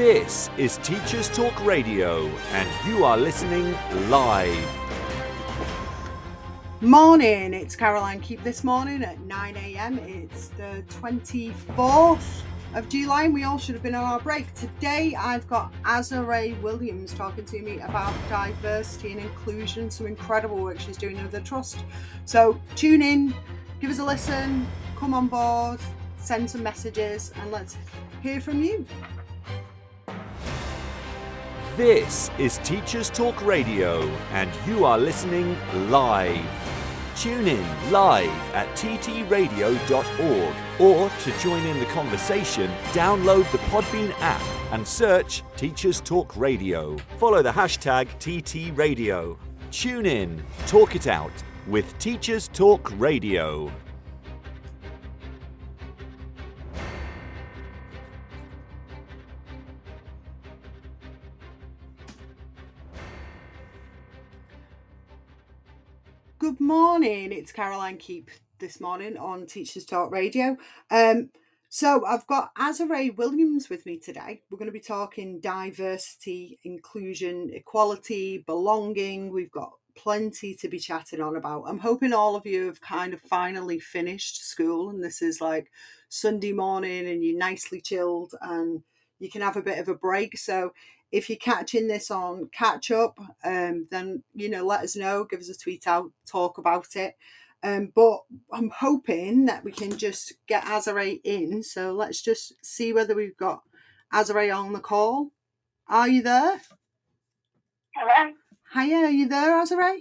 This is Teachers Talk Radio, and you are listening live. Morning, it's Caroline Keep this morning at 9 a.m. It's the 24th of July, and we all should have been on our break. Today, I've got Azare Williams talking to me about diversity and inclusion, some incredible work she's doing with the Trust. So, tune in, give us a listen, come on board, send some messages, and let's hear from you. This is Teachers Talk Radio, and you are listening live. Tune in live at ttradio.org or to join in the conversation, download the Podbean app and search Teachers Talk Radio. Follow the hashtag TTRadio. Tune in, talk it out with Teachers Talk Radio. Good morning, it's Caroline Keep this morning on Teachers Talk Radio. Um, so I've got Azare Williams with me today. We're going to be talking diversity, inclusion, equality, belonging. We've got plenty to be chatting on about. I'm hoping all of you have kind of finally finished school and this is like Sunday morning and you're nicely chilled and you can have a bit of a break. So if you're catching this on catch up, um, then you know let us know, give us a tweet out, talk about it. Um, but I'm hoping that we can just get Azare in. So let's just see whether we've got Azare on the call. Are you there? Hello, Hiya, are you there, Azare?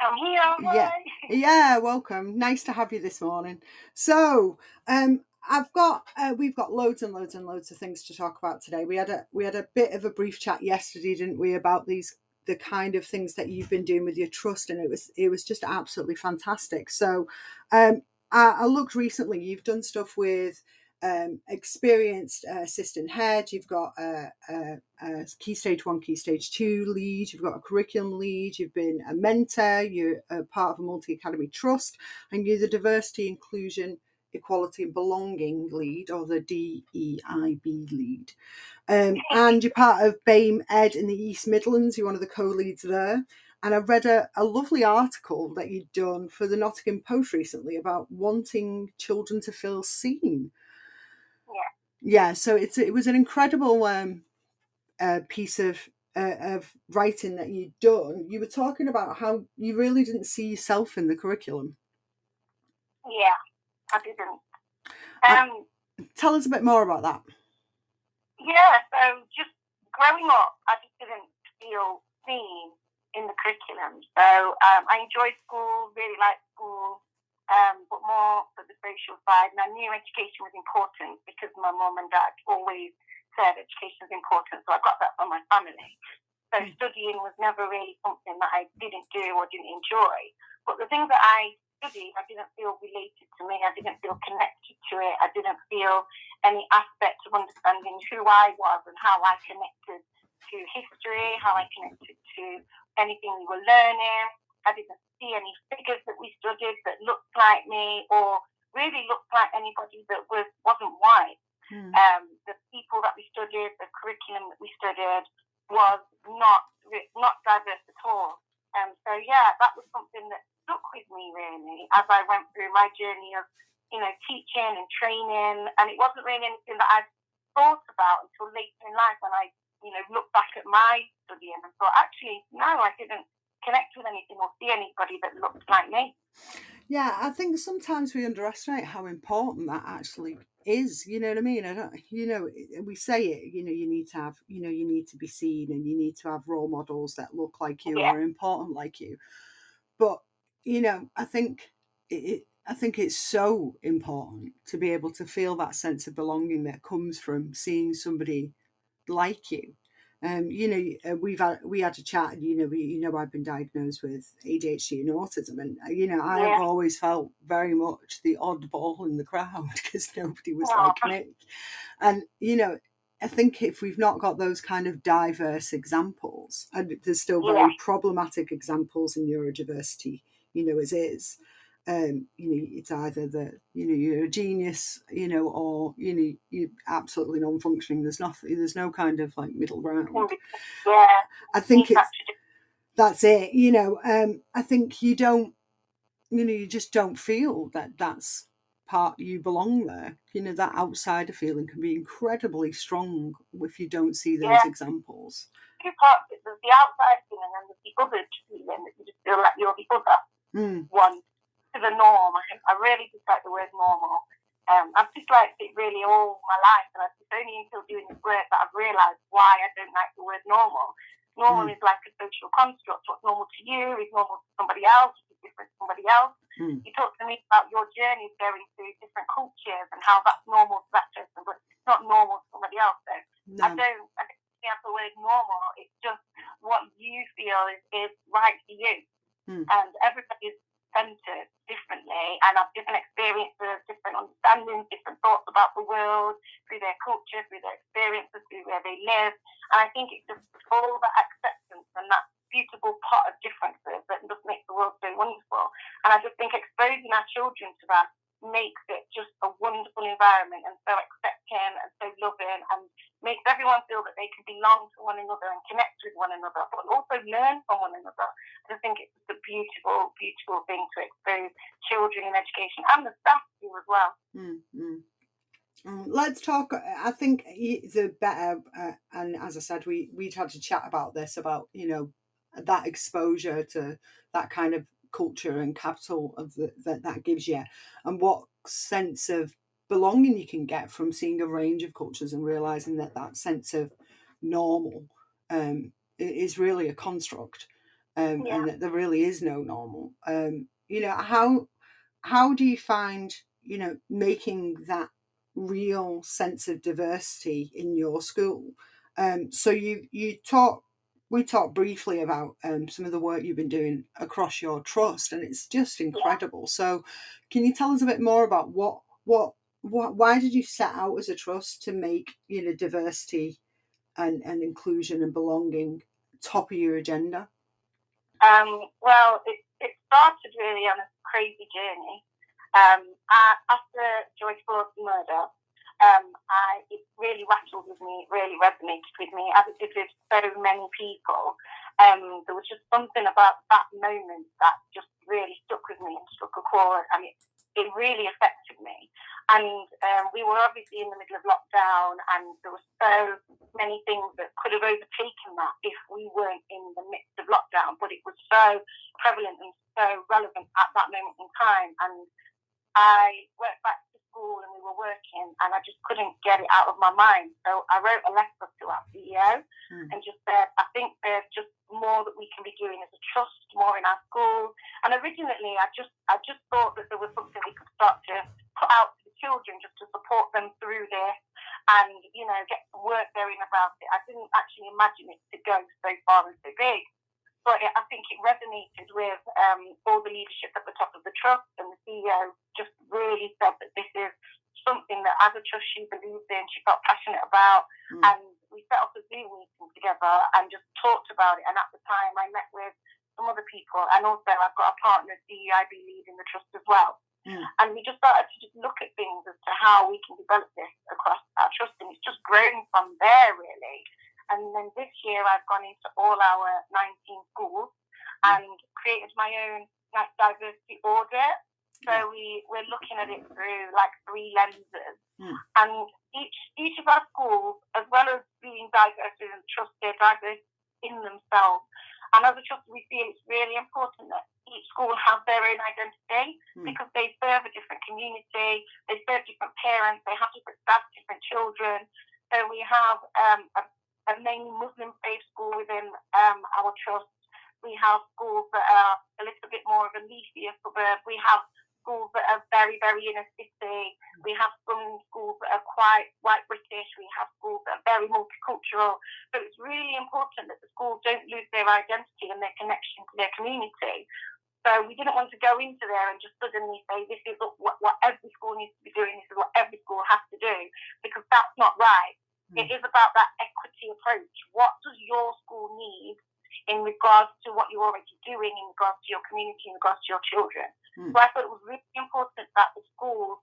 I'm here. Yeah. Yeah, welcome. Nice to have you this morning. So, um, I've got uh, we've got loads and loads and loads of things to talk about today. We had a we had a bit of a brief chat yesterday, didn't we, about these the kind of things that you've been doing with your trust, and it was it was just absolutely fantastic. So, um, I, I looked recently. You've done stuff with um, experienced uh, assistant head. You've got a, a, a key stage one, key stage two lead. You've got a curriculum lead. You've been a mentor. You're a part of a multi academy trust, and you're the diversity inclusion equality and belonging lead or the DEIB lead. Um, and you're part of BAME Ed in the East Midlands. You're one of the co-leads there. And I read a, a lovely article that you'd done for the Nottingham Post recently about wanting children to feel seen. Yeah. Yeah, so it's it was an incredible um, uh, piece of uh, of writing that you'd done. You were talking about how you really didn't see yourself in the curriculum. Yeah, I didn't. Uh, Um, Tell us a bit more about that. yeah, so just growing up, I just didn't feel seen in the curriculum. So um, I enjoyed school, really liked school, um, but more for the social side. And I knew education was important because my mum and dad always said education is important. So I got that from my family. So studying was never really something that I didn't do or didn't enjoy. But the things that I studied, I didn't feel related to me. I didn't feel connected to it. I didn't feel any aspect of understanding who I was and how I connected to history, how I connected to anything we were learning. I didn't see any figures that we studied that looked like me or really looked like anybody that was wasn't white. Hmm. Um, the people that we studied, the curriculum that we studied was not not diverse at all. Um, so yeah, that was something that stuck with me really as I went through my journey of you know teaching and training, and it wasn't really anything that I'd thought about until later in life when I you know looked back at my studying and thought actually no, I didn't connect with anything or see anybody that looked like me. Yeah, I think sometimes we underestimate how important that actually is. You know what I mean? I don't. You know, eh, we say it. You know, you need to have. You know, you need to be seen, and you need to have role models that look like you Yeah. or are important like you. But you know, I think it. I think it's so important to be able to feel that sense of belonging that comes from seeing somebody like you. Um, you know, uh, we've had, we had a chat, and you know, we, you know, I've been diagnosed with ADHD and autism, and uh, you know, I have Yeah. always felt very much the oddball in the crowd because nobody was Aw. like me. And you know, I think if we've not got those kind of diverse examples, and there's still very Yeah. problematic examples in neurodiversity, you know, as is. um, you know, it's either that you know you're a genius, you know, or you know you're absolutely non-functioning. There's nothing. There's no kind of like middle ground. Yeah. I think it's that to do- that's it. You know, um, I think you don't. You know, you just don't feel that that's part you belong there. You know, that outsider feeling can be incredibly strong if you don't see those Yeah. examples. two parts. There's the outside feeling and there's the other feeling that you just feel like you're the other Mm, one to the norm. I, I really dislike the word normal. Um, I've disliked it really all my life, and it's only until doing this work that I've realised why I don't like the word normal. Normal Mm. is like a social construct. What's normal to you is normal to somebody else, is different to somebody else. Mm. You talk to me about your journey going through different cultures and how that's normal to that person, but it's not normal to somebody else. So I don't, I don't that's the word normal. It's just what you feel is, is right for you. Hmm. And everybody is centered differently and have different experiences, different understandings, different thoughts about the world, through their culture, through their experiences, through where they live. And I think it's just all that acceptance and that beautiful pot of differences that just makes the world so wonderful. And I just think exposing our children to that makes it just a wonderful environment and so accepting and so loving and makes everyone feel that they can belong to one another and connect with one another, but also learn from one another. I think it's a beautiful, beautiful thing to expose children in education and the staff to as well. Mm, mm. Um, let's talk. I think the better, uh, and as I said, we we'd had to chat about this about you know that exposure to that kind of culture and capital of the, that that gives you, and what sense of belonging you can get from seeing a range of cultures and realizing that that sense of normal um, is really a construct, um, Yeah. and that there really is no normal. Um, you know how how do you find you know making that real sense of diversity in your school um so you you talk we talked briefly about um, some of the work you've been doing across your trust and it's just incredible. So can you tell us a bit more about what what what why did you set out as a trust to make you know diversity and, and inclusion and belonging top of your agenda? Um, well, it, it started really on a crazy journey. Um, I, after George Floyd's murder, um, I, it really rattled with me, it really resonated with me, as it did with so many people. Um, there was just something about that moment that just really stuck with me and struck a chord, and it, it really affected me. And um, we were obviously in the middle of lockdown, and there were so many things that could have overtaken that if we weren't in the midst of lockdown. But it was so prevalent and so relevant at that moment in time. And I went back to school and we were working, and I just couldn't get it out of my mind. So I wrote a letter to our CEO Mm. and just said, I think there's just more that we can be doing as a trust, more in our schools. And originally, I just I just thought that there was something we could start to put out to the children just to support them through this and you know get some work going about it. I didn't actually imagine it to go so far and so big. But it, I think it resonated with um, all the leadership at the top of the trust, and the CEO just really said that this is something that, as a trust, she believes in, she felt passionate about, Mm. and we set up a Zoom meeting together and just talked about it. And at the time, I met with some other people, and also I've got a partner, DEIB lead in the trust as well. Mm. And we just started to just look at things as to how we can develop this across our trust, and it's just grown from there, really. And then this year, I've gone into all our 19 schools and created my own like diversity audit. So we we're looking at it through like three lenses, Mm. and each each of our schools, as well as being diverse within the trust, they're diverse in themselves. And as a trust, we feel it's really important that each school has their own identity Mm. because they serve a different community, they serve different parents, they have different staff, different children. So we have um, a, mainly Muslim faith school within um, our trust. We have schools that are a little bit more of a leafier suburb. We have schools that are very, very inner city. We have some schools that are quite white British. We have schools that are very multicultural. So it's really important that the schools don't lose their identity and their connection to their community. So we didn't want to go into there and just suddenly say this is what, what every school needs to be doing. This is what every school has to do because that's not right. It is about that equity approach. What does your school need in regards to what you're already doing, in regards to your community, in regards to your children. Mm. So I thought it was really important that the schools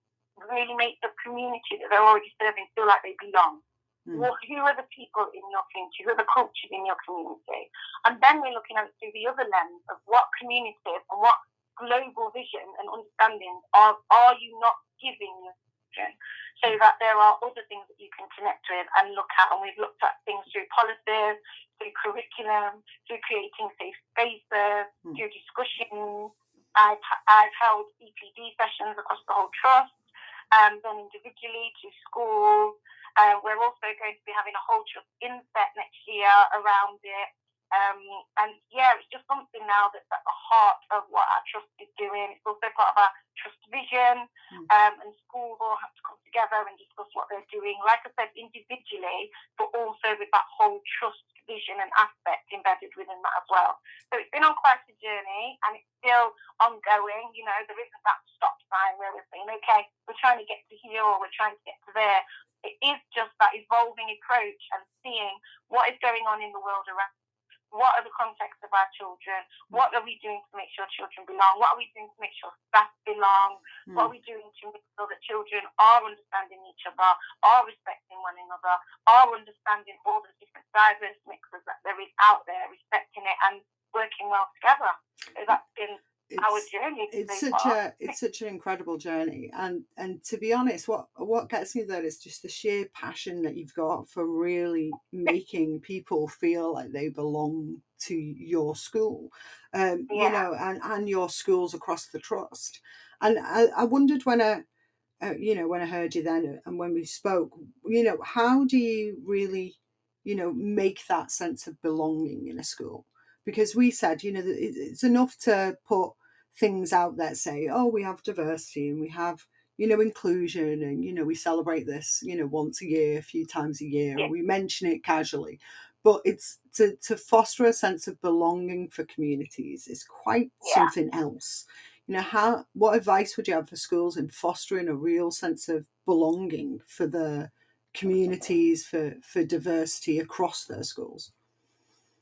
really make the community that they're already serving feel like they belong. Mm. Well, who are the people in your community? Who are the cultures in your community? And then we're looking at it through the other lens of what communities and what global vision and understanding are, are you not giving your children? So that there are other things that you can connect with and look at. And we've looked at things through policies, through curriculum, through creating safe spaces, Mm. through discussions. I've, I've held CPD sessions across the whole trust, um, then individually to schools. Uh, we're also going to be having a whole trust inset next year around it. Um, and yeah, it's just something now that's at the heart of what our trust is doing. It's also part of our trust vision, Mm. um, and schools all have to come together and discuss what they're doing. Like I said, individually, but also with that whole trust vision and aspect embedded within that as well. So it's been on quite a journey, and it's still ongoing. You know, there isn't that stop sign where we're saying, okay, we're trying to get to here or we're trying to get to there. It is just that evolving approach and seeing what is going on in the world around what are the contexts of our children? What are we doing to make sure children belong? What are we doing to make sure staff belong? Hmm. What are we doing to make sure that children are understanding each other, are respecting one another, are understanding all the different diverse mixes that there is out there, respecting it and working well together? So that's been our It's, journey. it's such far. a it's such an incredible journey and and to be honest what what gets me there is just the sheer passion that you've got for really making people feel like they belong to your school um you know and and your schools across the trust and i, I wondered when i uh, you know when i heard you then and when we spoke you know how do you really you know make that sense of belonging in a school because we said you know it's enough to put things out that say oh we have diversity and we have you know inclusion and you know we celebrate this you know once a year a few times a year Yeah. we mention it casually but it's to, to foster a sense of belonging for communities is quite Yeah. something else you know how what advice would you have for schools in fostering a real sense of belonging for the communities for for diversity across their schools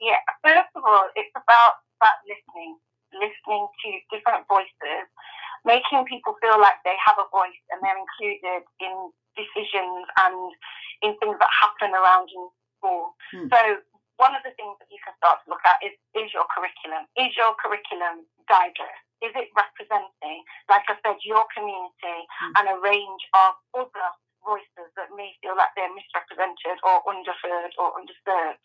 Yeah, first of all, it's about that listening, listening to different voices, making people feel like they have a voice and they're included in decisions and in things that happen around in school. Hmm. So one of the things that you can start to look at is is your curriculum. Is your curriculum diverse? Is it representing, like I said, your community Hmm. and a range of other voices that may feel like they're misrepresented or underheard or underserved?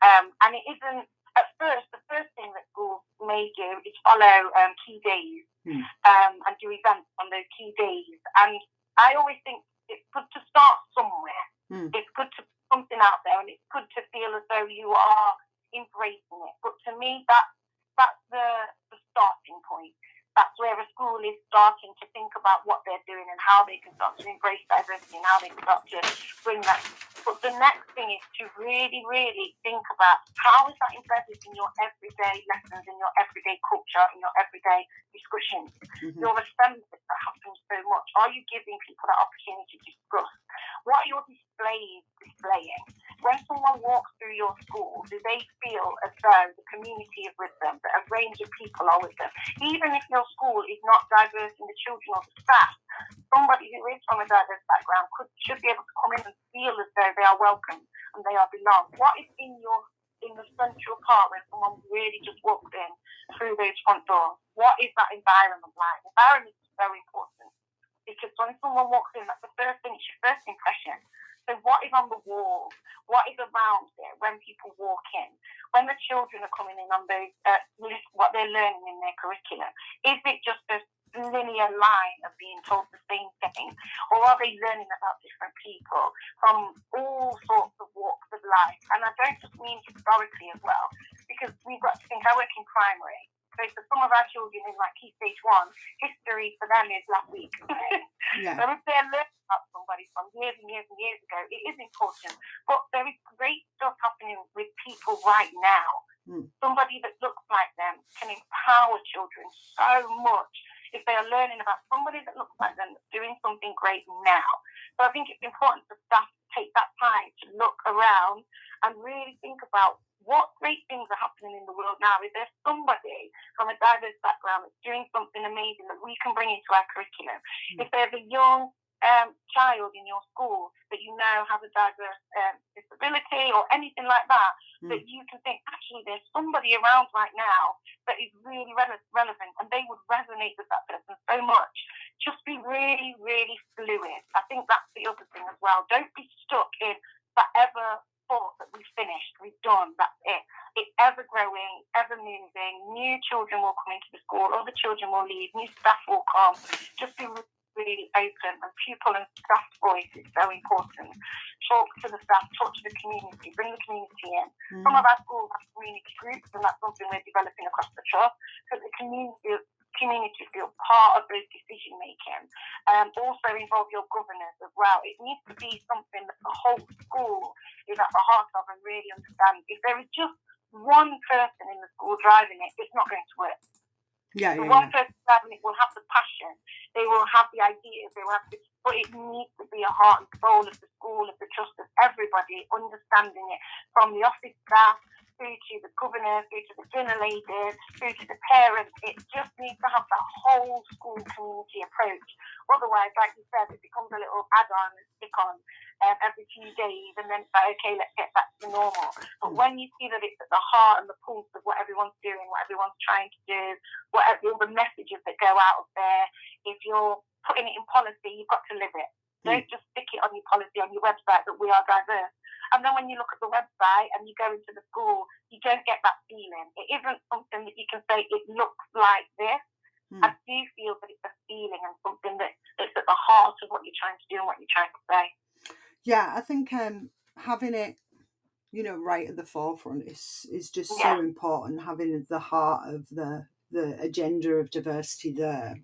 Um, and it isn't at first. The first thing that schools may do is follow um, key days Hmm. um, and do events on those key days. And I always think it's good to start somewhere. Hmm. It's good to put something out there, and it's good to feel as though you are embracing it. But to me, that that's the, the starting point. That's where a school is starting to think about what they're doing and how they can start to embrace diversity and how they can start to bring that. But the next thing is to really, really think about how is that embedded in your everyday lessons, in your everyday culture, in your everyday discussions Mhm. your assembly that happens so much? Are you giving people that opportunity to discuss? What are your displays displaying? When someone walks through your school, do they feel as though the community is with them, that a range of people are with them? Even if your school is not diverse in the children or the staff, somebody who is from a diverse background could should be able to come in and feel as though they are welcome and they are belong. What is in your in the central part when someone really just walks in through those front doors? What is that environment like? Environment is very important because when someone walks in, that's the first thing, it's your first impression. So what is on the wall? What is around it when people walk in? When the children are coming in on those, uh, what they're learning in their curriculum, is it just a linear line of being told the same thing? Or are they learning about different people from all sorts of walks of life? And I don't just mean historically as well, because we've got to think, I work in primary. So for some of our children in like key stage one, history for them is last week. yeah So if they're learning about somebody from years and years and years ago, it is important. But there is great stuff happening with people right now. Hmm. Somebody that looks like them can empower children so much if they are learning about somebody that looks like them doing something great now. So I think it's important for staff to take that time to look around and really think about what great things are happening in the world now? Is there somebody from a diverse background that's doing something amazing that we can bring into our curriculum? Mm. If there's a young um, child in your school that you know has a diverse um, disability or anything like that, mm. that you can think, actually, there's somebody around right now that is really re- relevant and they would resonate with that person so much. Just be really, really fluid. I think that's the other thing as well. Don't be stuck in forever thought that we've finished, we've done, that's it. It's ever growing, ever moving. New children will come into the school, other children will leave, new staff will come. Just be really open and pupil and staff voice is so important. Talk to the staff, talk to the community, bring the community in. Mm. Some of our schools have community groups and that's something we're developing across the trust so the community community feel part of those decision making. Um, also involve your governors as well. It needs to be something that the whole school is at the heart of and really understand. If there is just one person in the school driving it, it's not going to work. Yeah, yeah, one yeah. person driving it will have the passion, they will have the ideas, they will have the, but it needs to be a heart and soul of the school, of the trust of everybody, understanding it from the office staff through to the governor, through to the dinner ladies, through to the parents. It just needs to have that whole school community approach. Otherwise, like you said, it becomes a little add-on and stick on um, every few days, and then it's like, okay, let's get back to normal. But mm. when you see that it's at the heart and the pulse of what everyone's doing, what everyone's trying to do, whatever all the messages that go out of there, if you're putting it in policy, you've got to live it. Don't just stick it on your policy on your website that we are diverse. And then when you look at the website and you go into the school, you don't get that feeling. It isn't something that you can say it looks like this. Mm. I do feel that it's a feeling and something that, that's at the heart of what you're trying to do and what you're trying to say. Yeah, I think um, having it, you know, right at the forefront is is just yeah. so important. Having the heart of the the agenda of diversity there.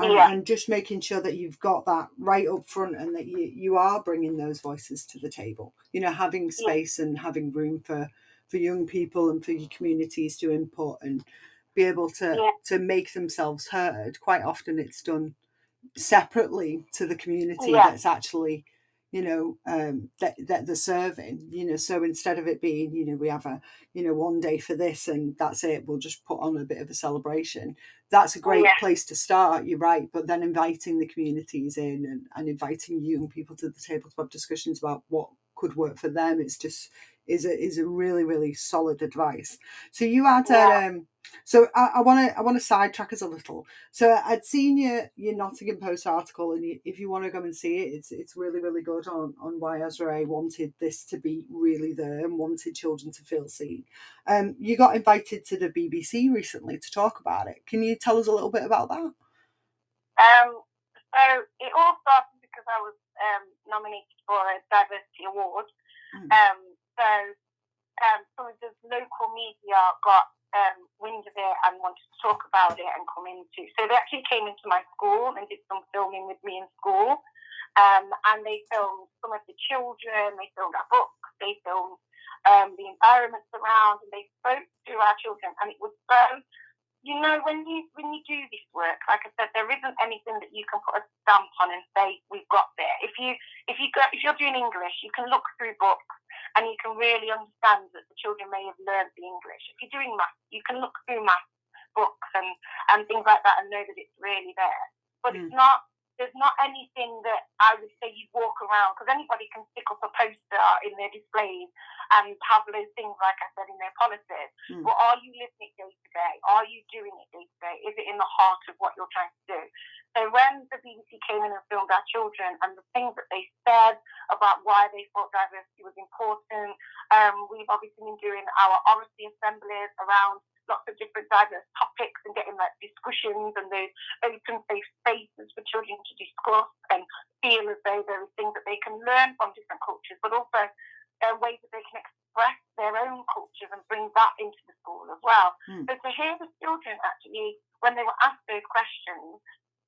And, yeah. and just making sure that you've got that right up front and that you, you are bringing those voices to the table you know having space yeah. and having room for for young people and for your communities to input and be able to yeah. to make themselves heard quite often it's done separately to the community that's actually you know um, that that they're serving you know so instead of it being you know we have a you know one day for this and that's it we'll just put on a bit of a celebration that's a great yeah. place to start you're right but then inviting the communities in and, and inviting young people to the table to have discussions about what could work for them it's just is a is a really really solid advice so you had yeah. um so I want to I want to sidetrack us a little. So I'd seen your your Nottingham Post article, and you, if you want to go and see it, it's it's really really good on on why Ezra wanted this to be really there and wanted children to feel seen. Um, you got invited to the BBC recently to talk about it. Can you tell us a little bit about that? Um, so it all started because I was um, nominated for a diversity award. Mm. Um, so um, some of the local media got um, wind of it and wanted to talk about it and come into. So they actually came into my school and did some filming with me in school. Um, and they filmed some of the children, they filmed our books, they filmed um, the environments around, and they spoke to our children. And it was so, you know, when you when you do this work, like I said, there isn't anything that you can put a stamp on and say we've got there. If you if you go if you're doing English, you can look through books and you can really understand that the children may have learnt the English. If you're doing maths, you can look through maths books and, and things like that and know that it's really there. But mm. it's not there's not anything that I would say you walk around because anybody can stick up a poster in their displays and have those things, like I said, in their policies. Mm. But are you living it day to day? Are you doing it day to day? Is it in the heart of what you're trying to do? So when the BBC came in and filmed our children and the things that they said about why they thought diversity was important, um, we've obviously been doing our oracy assemblies around lots of different diverse topics and getting like discussions and those open safe spaces for children to discuss and feel as though there are things that they can learn from different cultures, but also uh, ways that they can express their own cultures and bring that into the school as well. Mm. So to hear the children actually, when they were asked those questions,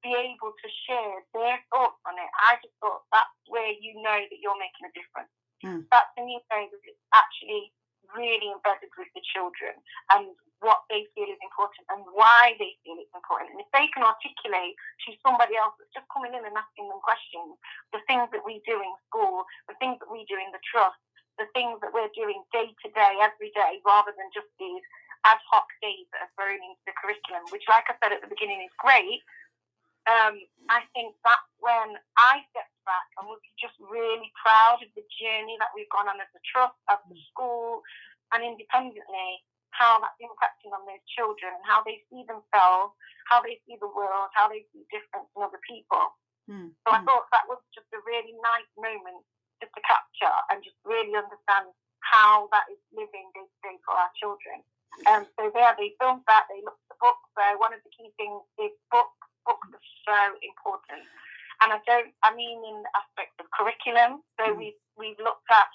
be able to share their thoughts on it, I just thought that's where you know that you're making a difference. Mm. That's when you know that it's actually really embedded with the children and what they feel is important and why they feel it's important. And if they can articulate to somebody else that's just coming in and asking them questions, the things that we do in school, the things that we do in the trust, the things that we're doing day to day, every day, rather than just these ad hoc days that are thrown into the curriculum, which, like I said at the beginning, is great. Um, I think that's when I stepped back and was just really proud of the journey that we've gone on as a trust, as a school, and independently, how that's impacting on those children and how they see themselves, how they see the world, how they see difference in other people. Mm. So I thought that was just a really nice moment just to capture and just really understand how that is living day to day for our children. Um, so there they filmed that, they looked at the book. So one of the key things is books. Books are so important. And I don't, I mean in the aspect of curriculum. So Mm. we've, we've looked at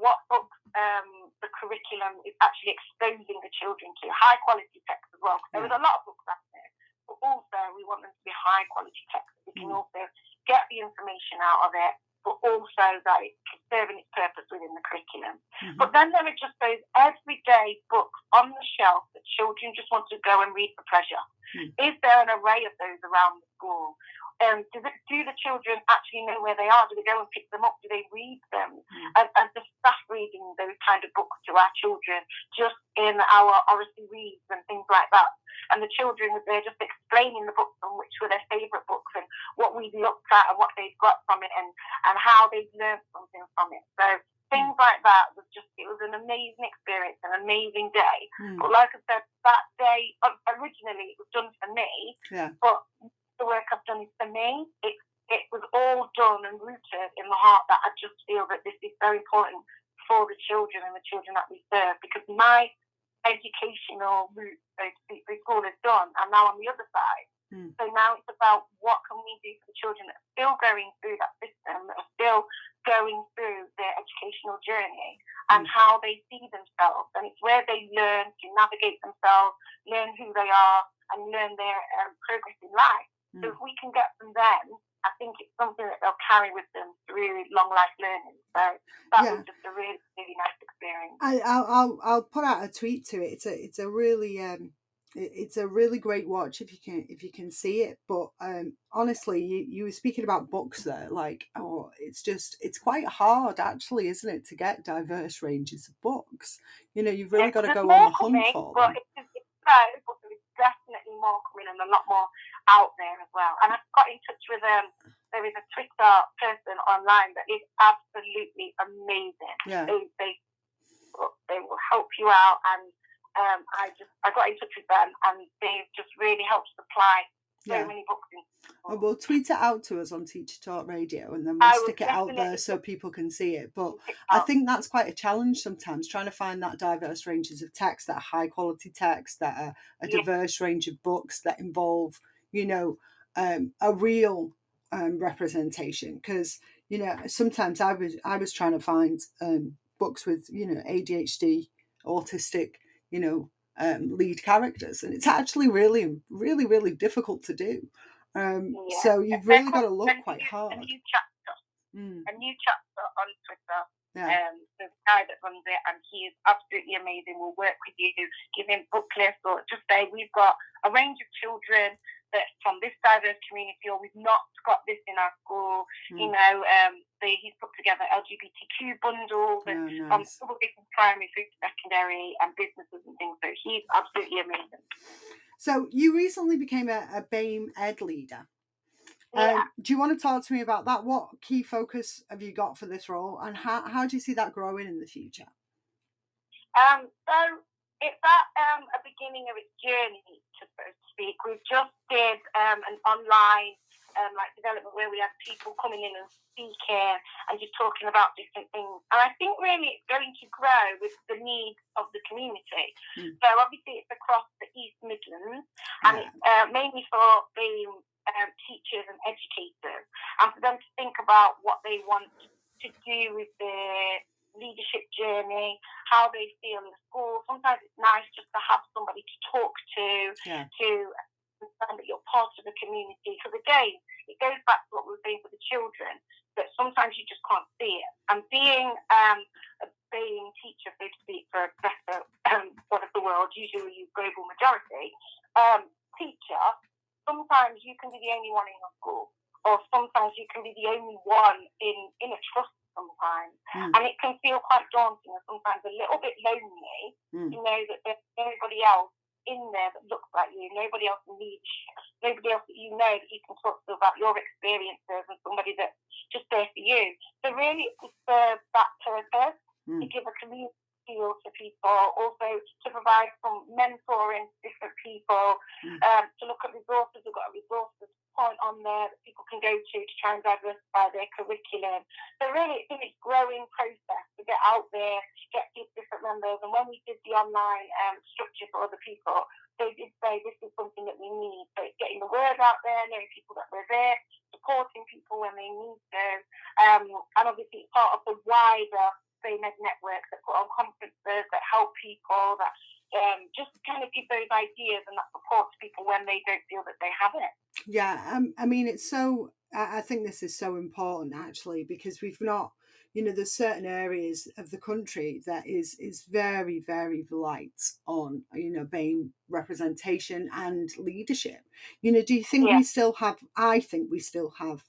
what books um, the curriculum is actually exposing the children to. High quality text as well. There was a lot of books out there. But also we want them to be high quality text. We can Mm. also get the information out of it, but also that it's serving its purpose within the curriculum. Mhm. But then there are just those everyday books on the shelf that children just want to go and read for pleasure. Mm. Is there an array of those around the school? Um, do, the, do the children actually know where they are? Do they go and pick them up? Do they read them? Mm. And, and the staff reading those kind of books to our children just in our Oracy Reads and things like that. And the children, they're just explaining the books and which were their favourite books and what we've looked at and what they've got from it and, and how they've learned something from it. So things like that was just, it was an amazing experience, an amazing day. Mm. But like I said, that day, originally it was done for me, Yeah. but the work I've done is for me. It, it was all done and rooted in the heart that I just feel that this is very important for the children and the children that we serve because my educational route, so to speak, through school is done. I'm now on the other side. Mm. So now it's about what can we do for the children that are still going through that system, that are still going through their educational journey and Mm. how they see themselves. And it's where they learn to navigate themselves, learn who they are, and learn their um, progress in life. So Mm. if we can get from them I think it's something that they'll carry with them through long life learning. So that Yeah. was just a really, really nice experience. I, I'll, I'll I'll put out a tweet to it. It's a it's a really um it's a really great watch if you can if you can see it. But um honestly, you you were speaking about books there, like oh, it's just it's quite hard actually, isn't it, to get diverse ranges of books. You know, you've really got to go on the hunt coming, for but it's, it's there is definitely more coming and a lot more out there as well. And I've got in touch with um there is a Twitter person online that is absolutely amazing. Yeah. They they they will help you out and um, I just I got in touch with them and they've just really helped supply so Yeah. many books And we'll tweet it out to us on Teacher Talk Radio and then we'll will stick it out there so people can see it. But I think that's quite a challenge sometimes, trying to find that diverse ranges of text, that are high quality text, that are a Yeah. diverse range of books that involve, you know, um, a real um, representation. Because you know, sometimes I was I was trying to find um, books with you know ADHD, autistic, you know, um, lead characters, and it's actually really, really, really difficult to do. Um, Yeah. So you've really got to look quite hard. A new chapter, Mm, a new chapter on Twitter. yeah. Um, the guy that runs it, and he is absolutely amazing. We'll work with you, give him book lists, or just say we've got a range of children that from this diverse community, or we've not got this in our school. You Mm. know, um, they, he's put together LGBTQ bundles Oh, and from nice. all different primary through to secondary and businesses and things. So he's absolutely amazing. So you recently became a, a BAME ed leader. Yeah. Um, do you want to talk to me about that? What key focus have you got for this role, and how, how do you see that growing in the future? Um, so it's at um, a beginning of its journey, to so to speak. We've just did um, an online um, like development where we had people coming in and speaking and just talking about different things. And I think really it's going to grow with the needs of the community. Mm. So obviously it's across the East Midlands and Yeah. it's uh, mainly for the um, teachers and educators and for them to think about what they want to do with their leadership journey, how they feel in the school. Sometimes it's nice just to have somebody to talk to, Yeah. to understand that you're part of the community. Because again, it goes back to what we were saying for the children, that sometimes you just can't see it. And being um, a BAME teacher, so to speak, for a better um, one of the world, usually use global majority, um, teacher, sometimes you can be the only one in your school, or sometimes you can be the only one in, in a trust sometimes. Mm. And it can feel quite daunting and sometimes a little bit lonely Mm. to know that there's nobody else in there that looks like you, nobody else needs nobody else that you know that you can talk to about your experiences and somebody that's just there for you. So really it serves that purpose to Mm. give a community feel to people, also to provide some mentoring to different people, Mm. um, to look at resources. We've got a resources point on there that people can go to to try and diversify their curriculum. So really it's in its growing process to get out there, to get these different members. And when we did the online um, structure for other people, they did say this is something that we need. So it's getting the word out there, knowing people that we're there, supporting people when they need to. Um, and obviously it's part of the wider BAMEed network that put on conferences that help people, that um, just kind of give those ideas and that support to people when they don't feel that they have it. Yeah, um, I mean, it's so. I think this is so important actually because we've not, you know, there's certain areas of the country that is is very very light on, you know, BAME representation and leadership. You know, do you think Yeah. we still have? I think we still have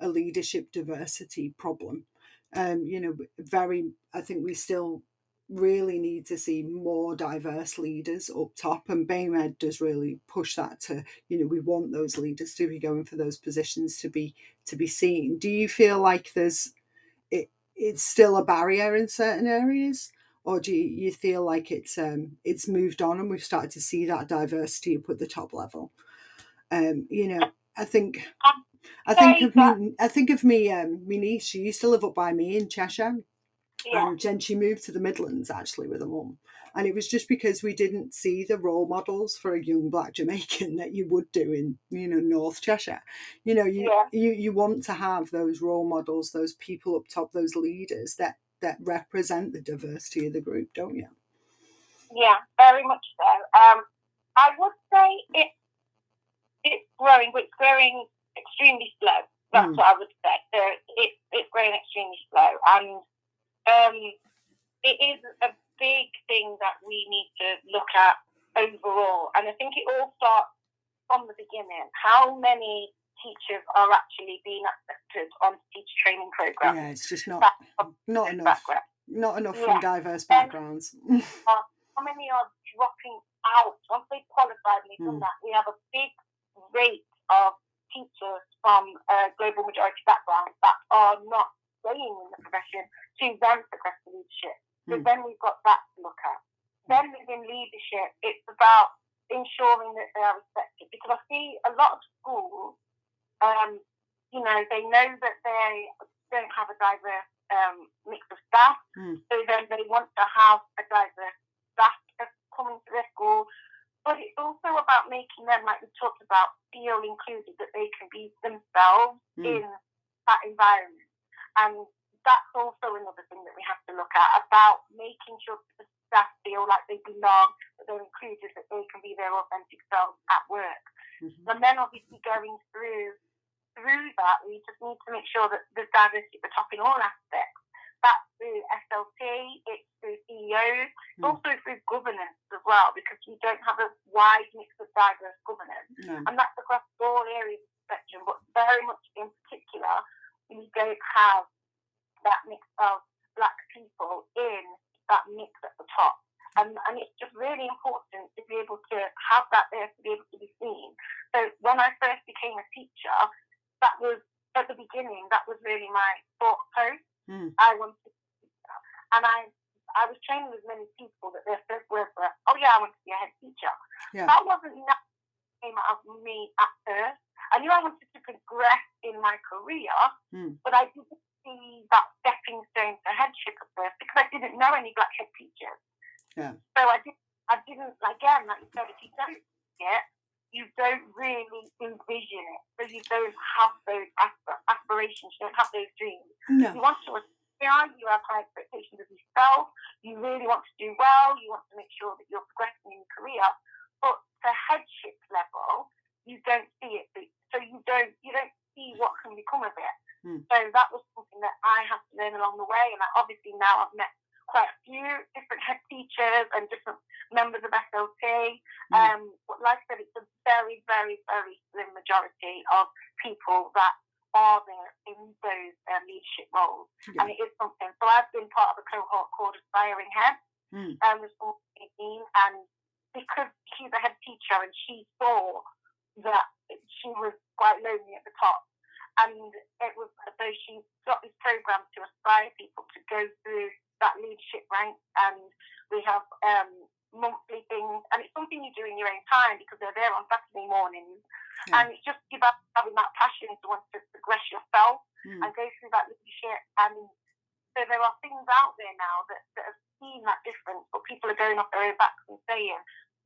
a leadership diversity problem. Um, you know, very. I think we still really need to see more diverse leaders up top and BAMEed does really push that to you know we want those leaders to be going for those positions to be to be seen. Do you feel like there's it it's still a barrier in certain areas? Or do you, you feel like it's um it's moved on and we've started to see that diversity up at the top level? Um you know i think i think of me i think of me um my niece she used to live up by me in cheshire Yeah. and then she moved to the Midlands actually with her mum. And it was just because we didn't see the role models for a young black Jamaican that you would do in, you know, North Cheshire. You know, you Yeah. you, you want to have those role models, those people up top, those leaders that that represent the diversity of the group, don't you? Yeah, very much so. Um, I would say it it's growing, but it's growing extremely slow. That's Mm. what I would say. So it, it's growing extremely slow, and um, it is a big thing that we need to look at overall. And I think it all starts from the beginning. How many teachers are actually being accepted on teacher training programs? Yeah, it's just not not enough. background? Not enough Yeah. from diverse backgrounds. how many are dropping out once they qualified and they've done Mm. that? We have a big rate of teachers from uh, global majority backgrounds that are not staying in the profession to then progress to leadership. So Mm. then we've got that to look at. Then within leadership, it's about ensuring that they are respected because I see a lot of schools, um, you know, they know that they don't have a diverse um, mix of staff, Mm. so then they want to have a diverse staff coming to their school. But it's also about making them, like we talked about, feel included, that they can be themselves Mm. in that environment. And that's also another thing that we have to look at about making sure that the staff feel like they belong, that they're included, that they can be their authentic selves at work. Mhm. And then obviously going through through that, we just need to make sure that there's diversity at the top in all aspects. That's through SLT, it's through CEOs, it's Mm. also through governance as well, because we don't have a wide mix of diverse governance. No. And that's across all areas of the spectrum, but very much in particular, we don't have that mix of black people in that mix at the top. And, and it's just really important to be able to have that there to be able to be seen. So when I first became a teacher, that was at the beginning, that was really my thought post. Mm. I wanted to be a teacher. And I I was training with many people that their first words were, Oh yeah, I want to be a head teacher. Yeah. That wasn't came out of me at first. I knew I wanted to progress in my career, Mm. but I didn't see that stepping stone to headship at first because I didn't know any black head teachers. Yeah. So I didn't, I didn't again, like you said, if you don't see it, you don't really envision it. So you don't have those asp- aspirations, you don't have those dreams. You want to aspire, you have high expectations of yourself, you really want to do well, you want to make sure that you're progressing in your career. But the headship level, you don't see it. So you don't you don't see what can become of it. Hmm. So that was something that I had to learn along the way and I obviously now I've met quite a few different head teachers and different members of SLT. Hmm. Um, but like I said, it's a very, very, very slim majority of people that are there in those uh, leadership roles, Yeah. and it is something. So I've been part of a cohort called Aspiring Head, Mm. um, with all 18, and because she's a head teacher and she saw that she was quite lonely at the top, and it was so she got this program to aspire people to go through that leadership rank, and we have um, monthly things, and it's something you do in your own time because they're there on Saturday mornings, Yeah. and it's just about having that passion to want to progress yourself Mm. and go through that leadership. And so there are things out there now that, that have seen that difference, but people are going off their own backs and saying,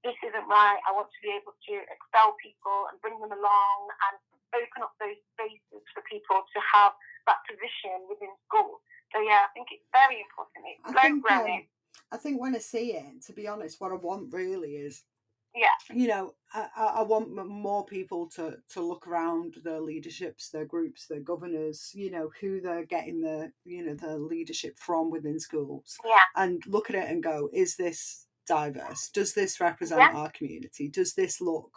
this isn't right. I want to be able to expel people and bring them along and open up those spaces for people to have that position within school. So yeah, I think it's very important. It's I growing. um, I think when I see it, to be honest, what I want really is yeah, you know, I, I I want more people to to look around their leaderships, their groups, their governors, you know, who they're getting the you know the leadership from within schools, yeah, and look at it and go, is this diverse? Does this represent Yeah. our community? Does this look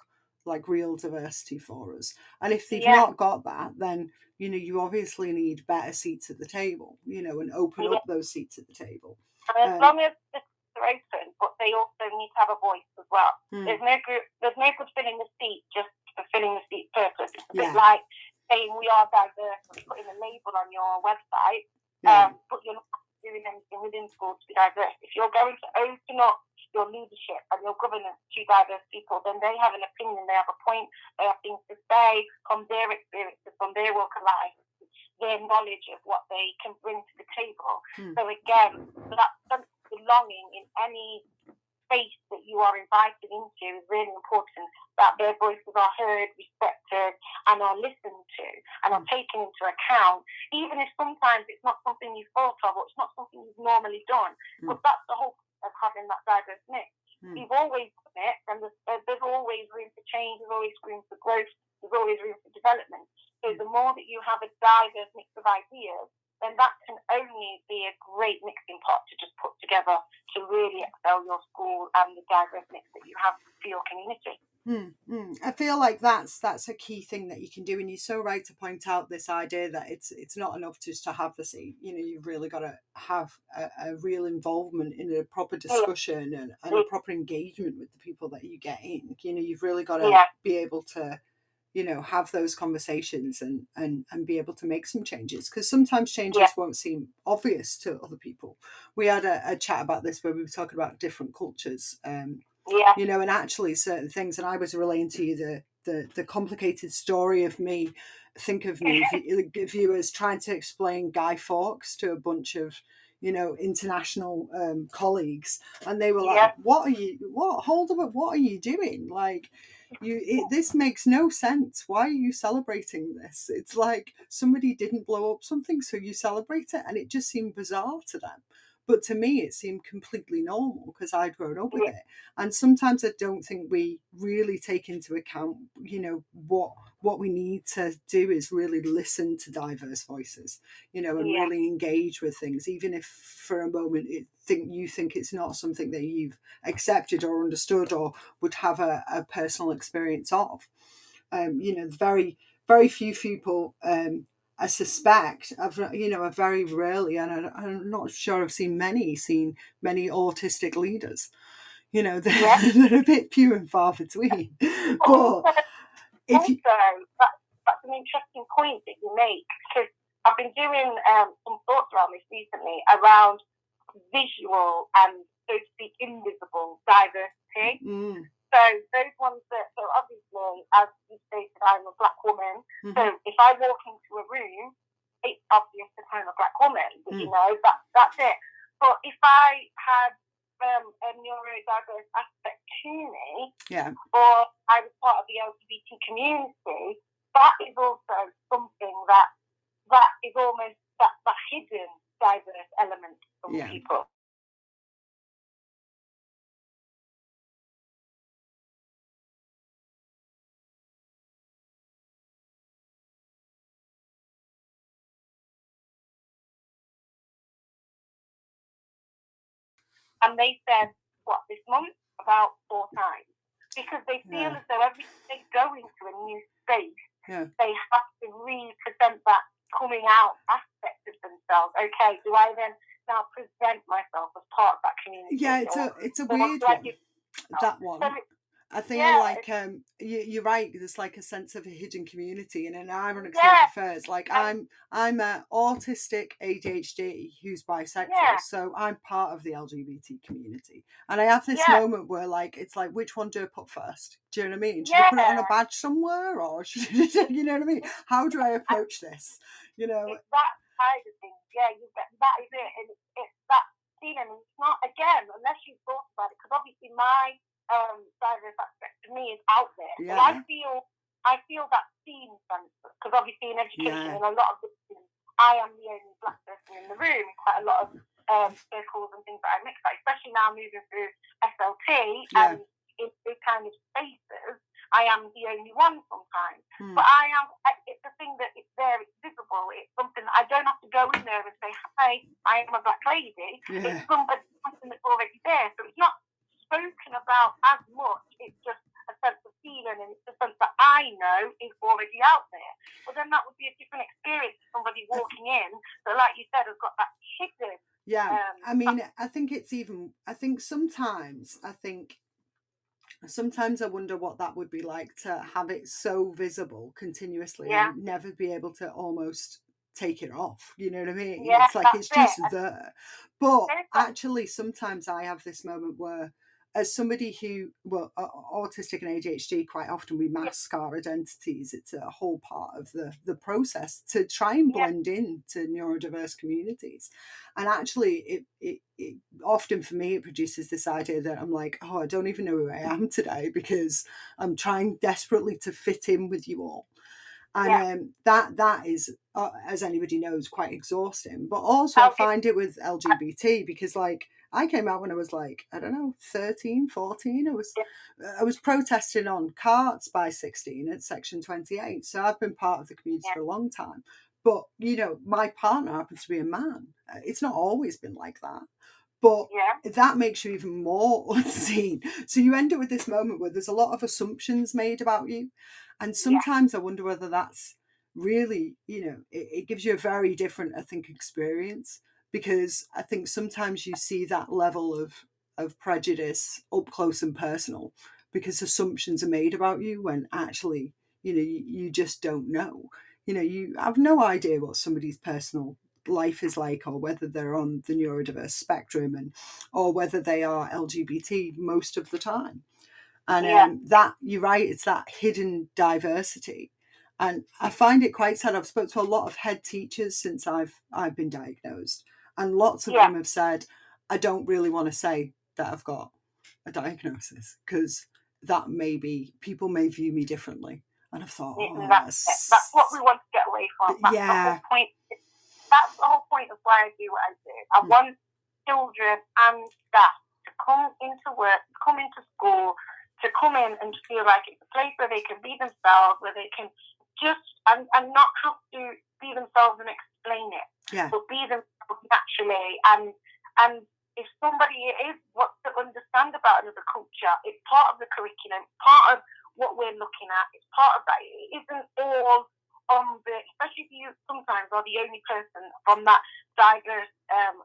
like real diversity for us? And if they've Yeah. not got that, then you know you obviously need better seats at the table, you know, and open Yeah. up those seats at the table. and as um, long as the are open, but they also need to have a voice as well. Mm, There's no good. There's no good filling the seat just for filling the seat purpose. It's a bit like saying we are diverse and putting a label on your website, yeah, um, but you're not doing anything within schools to be diverse. If you're going to open up your leadership and your governance to diverse people, then they have an opinion, they have a point, they have things to say from their experiences, from their walk of life, their knowledge of what they can bring to the table. Hmm. So again, that sense of belonging in any space that you are invited into is really important. That their voices are heard, respected, and are listened to, and are taken into account, even if sometimes it's not something you've thought of or it's not something you've normally done. Mm. But that's the whole of having that diverse mix. Mm. You've always done it, and there's, there- there's always room for change, there's always room for growth, there's always room for development. So the more that you have a diverse mix of ideas, then that can only be a great mixing pot to just put together to really excel your school and the diverse mix that you have for your community. Mm, mm. I feel like that's that's a key thing that you can do, and you're so right to point out this idea that it's it's not enough just to have the seat. You know, you've really got to have a, a real involvement in a proper discussion and, and a Mm. proper engagement with the people that you get in. You know, you've really got to Yeah. be able to, you know, have those conversations and and and be able to make some changes because sometimes changes Yeah. won't seem obvious to other people. We had a, a chat about this where we were talking about different cultures. Um, Yeah, you know, and actually certain things. And I was relaying to you the the, the complicated story of me. Think of me viewers trying to explain Guy Fawkes to a bunch of you know international um, colleagues, and they were like, Yeah. "What are you? What? Hold up! What are you doing? Like." You, it, this makes no sense. Why are you celebrating this? It's like somebody didn't blow up something, so you celebrate it, and it just seemed bizarre to them. But to me, it seemed completely normal because I'd grown up with Yeah. it and sometimes I don't think we really take into account, you know, what what we need to do is really listen to diverse voices, you know, and Yeah. really engage with things, even if for a moment it think you think it's not something that you've accepted or understood or would have a, a personal experience of. Um, you know, very very few people. Um, I suspect, I've you know, I've very rarely, and I, I'm not sure I've seen many, seen many autistic leaders. You know, they're, Yeah. they're a bit few and far between. But also, if you, also that's an interesting point that you make because I've been doing um, some thoughts around this recently around visual and so to speak invisible diversity. mm, So those ones that, so obviously, as you stated, I'm a black woman. mhm, So if I walk into a room, it's obvious that I'm a black woman. You Mm. know, that that's it. But if I had um, a neurodiverse aspect to me, yeah, or I was part of the LGBT community, that is also something that that is almost that, that hidden diverse element from Yeah. people. And they said, what, this month? About four times. Because they feel Yeah. as though every time they go into a new space, Yeah. they have to represent that coming out aspect of themselves. Okay, do I then now present myself as part of that community? Yeah, it's a it's a weird one. That one. So it- I think Yeah, like um you, you're right. There's like a sense of a hidden community and an ironic Yeah. affairs. Like I'm I'm a autistic ADHD who's bisexual, Yeah. so I'm part of the LGBT community. And I have this Yeah. moment where like it's like which one do I put first? Do you know what I mean? Should I put it on a badge somewhere or should you know what I mean? How do I approach this? You know, it's that side of things. Yeah, you get that is it, and it's, it's that feeling. And it's not again unless you've thought about it, because obviously my um diverse aspect to me is out there. So I feel I feel that seen sense because obviously in education Yeah. in a lot of the I am the only black person in the room quite a lot of um, circles and things that I mix, like, especially now moving through SLT Yeah. and in these kind of spaces. I am the only one sometimes. Hmm. But I am, it's a thing that it's there, it's visible. It's something that I don't have to go in there and say, hi, I am a black lady. Yeah. It's somebody, something that's already there. So it's not spoken about as much. It's just a sense of feeling and it's a sense that I know is already out there. But then that would be a different experience for somebody walking in that, like you said, has got that hidden. Yeah, Um, I mean, I think it's even. I think sometimes, I think sometimes I wonder what that would be like to have it so visible continuously Yeah. and never be able to almost take it off. You know what I mean? Yeah, it's like it's just it. there. But actually, sometimes I have this moment where. As somebody who, well, au- autistic and ADHD, quite often we mask our identities. It's a whole part of the the process to try and Yeah. blend in to neurodiverse communities and actually it, it it often for me it produces this idea that i'm like oh i don't even know who i am today because i'm trying desperately to fit in with you all and Yeah. um, that that is uh, as anybody knows quite exhausting but also i find it with lgbt because like i came out when i was like i don't know 13 14 i was i was protesting on carts by 16 at section 28 so i've been part of the community Yeah. for a long time. But you know my partner happens to be a man. Uh, it's not always been like that but Yeah. that makes you even more unseen. So you end up with this moment where there's a lot of assumptions made about you and sometimes i wonder whether that's really you know it, it gives you a very different i think experience because i think sometimes you see that level of of prejudice up close and personal because assumptions are made about you when actually you know you, you just don't know. You know you have no idea what somebody's personal life is like or whether they're on the neurodiverse spectrum and or whether they are lgbt most of the time. And Yeah. um, that you're right it's that hidden diversity. And i find it quite sad. I've spoke to a lot of head teachers since i've i've been diagnosed and lots of Yeah. them have said i don't really want to say that i've got a diagnosis because that may be people may view me differently and i've thought Yeah, oh, that's, it. that's what we want to get away from. That's the Yeah. whole point. That's the whole point of why I do what I do. I Mm. want children and staff to come into work, to come into school, to come in and feel like it's a place where they can be themselves, where they can just and, and not have to be themselves and explain it, yeah but be themselves naturally. And and if somebody is wants to understand about another culture, it's part of the curriculum, part of what we're looking at. It's part of that. It isn't all on the, especially if you sometimes are the only person from that diverse um,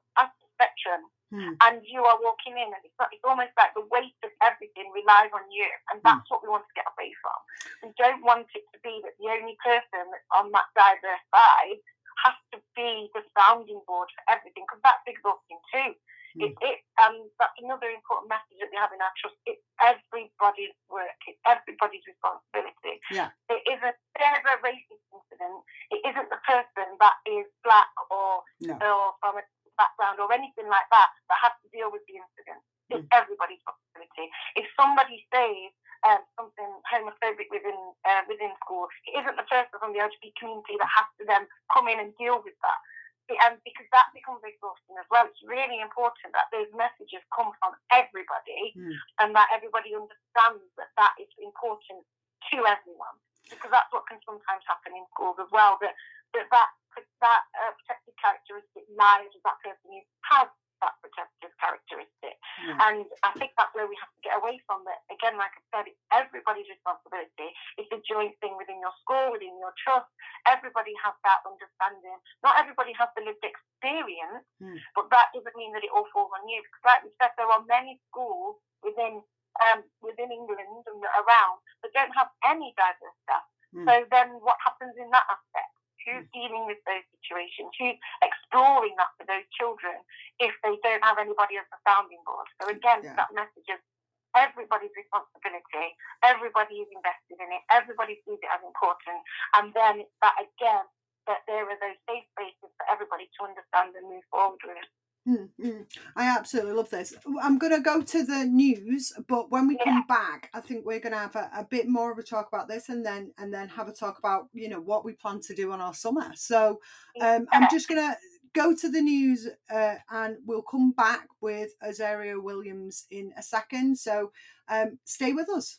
spectrum, Hmm. and you are walking in, and it's, not, it's almost like the weight of everything relies on you, and that's what we want to get away from. We don't want it to be that the only person that's on that diverse side has to be the sounding board for everything, because that's exhausting too. Hmm. It, it, um, that's another important message that we have in our trust. It's everybody's work. It's everybody's responsibility. Yeah. It isn't ever a racist incident. It isn't the person that is black or no or from a background or anything like that that has to deal with the incident. It's everybody's responsibility. If somebody says um, something homophobic within uh, within school, it isn't the first person from the LGBT community that has to then come in and deal with that. And because that becomes exhausting as well, it's really important that those messages come from everybody Mm. and that everybody understands that that is important to everyone. Because that's what can sometimes happen in schools as well. That that that, that uh, protected characteristic lies with that person who has that protective characteristic. Yeah. And I think that's where we have to get away from it. Again, like I said, it's everybody's responsibility. It's a joint thing within your school, within your trust. Everybody has that understanding. Not everybody has the lived experience, Mm. but that doesn't mean that it all falls on you. Because, like we said, there are many schools within um, within England and around that don't have any diverse staff. Mm. So then, what happens in that aspect? Who's dealing with those situations? Who's exploring that for those children if they don't have anybody as a sounding board? So again, Yeah. that message of everybody's responsibility, everybody is invested in it, everybody sees it as important, and then that again that there are those safe spaces for everybody to understand and move forward with. Mm, mm. I absolutely love this. I'm going to go to the news, but when we come back, I think we're going to have a, a bit more of a talk about this, and then and then have a talk about you know what we plan to do on our summer. So um, I'm just going to go to the news, uh, and we'll come back with Azaria Williams in a second. So um, stay with us.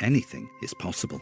anything is possible.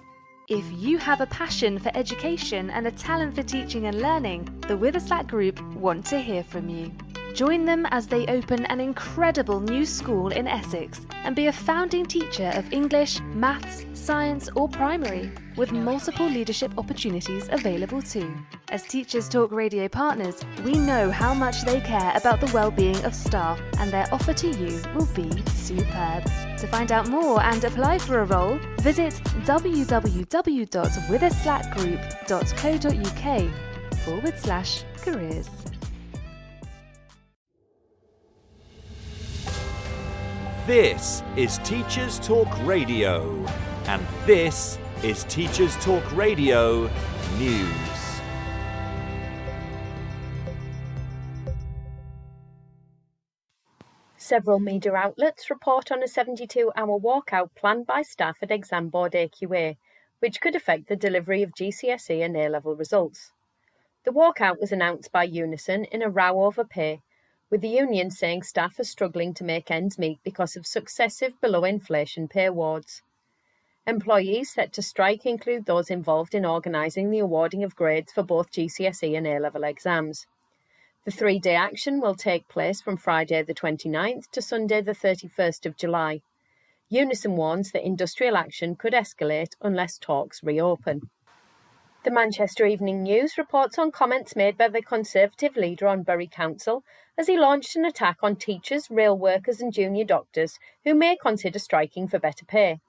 If you have a passion for education and a talent for teaching and learning, the Witherslack Group want to hear from you. Join them as they open an incredible new school in Essex and be a founding teacher of English, maths, science, or primary, with multiple leadership opportunities available too. As Teachers Talk Radio partners, we know how much they care about the well-being of staff, and their offer to you will be superb. To find out more and apply for a role, visit www.witherslackgroup.co.uk forward slash careers. This is Teachers Talk Radio, and this is Teachers Talk Radio News. Several media outlets report on a 72 hour walkout planned by staff at Exam Board AQA, which could affect the delivery of GCSE and A level results. The walkout was announced by Unison in a row over pay, with the union saying staff are struggling to make ends meet because of successive below inflation pay awards. Employees set to strike include those involved in organising the awarding of grades for both GCSE and A level exams. The three day action will take place from Friday the 29th to Sunday the 31st of July. Unison warns that industrial action could escalate unless talks reopen. The Manchester Evening News reports on comments made by the Conservative leader on Bury Council as he launched an attack on teachers, rail workers, and junior doctors who may consider striking for better pay.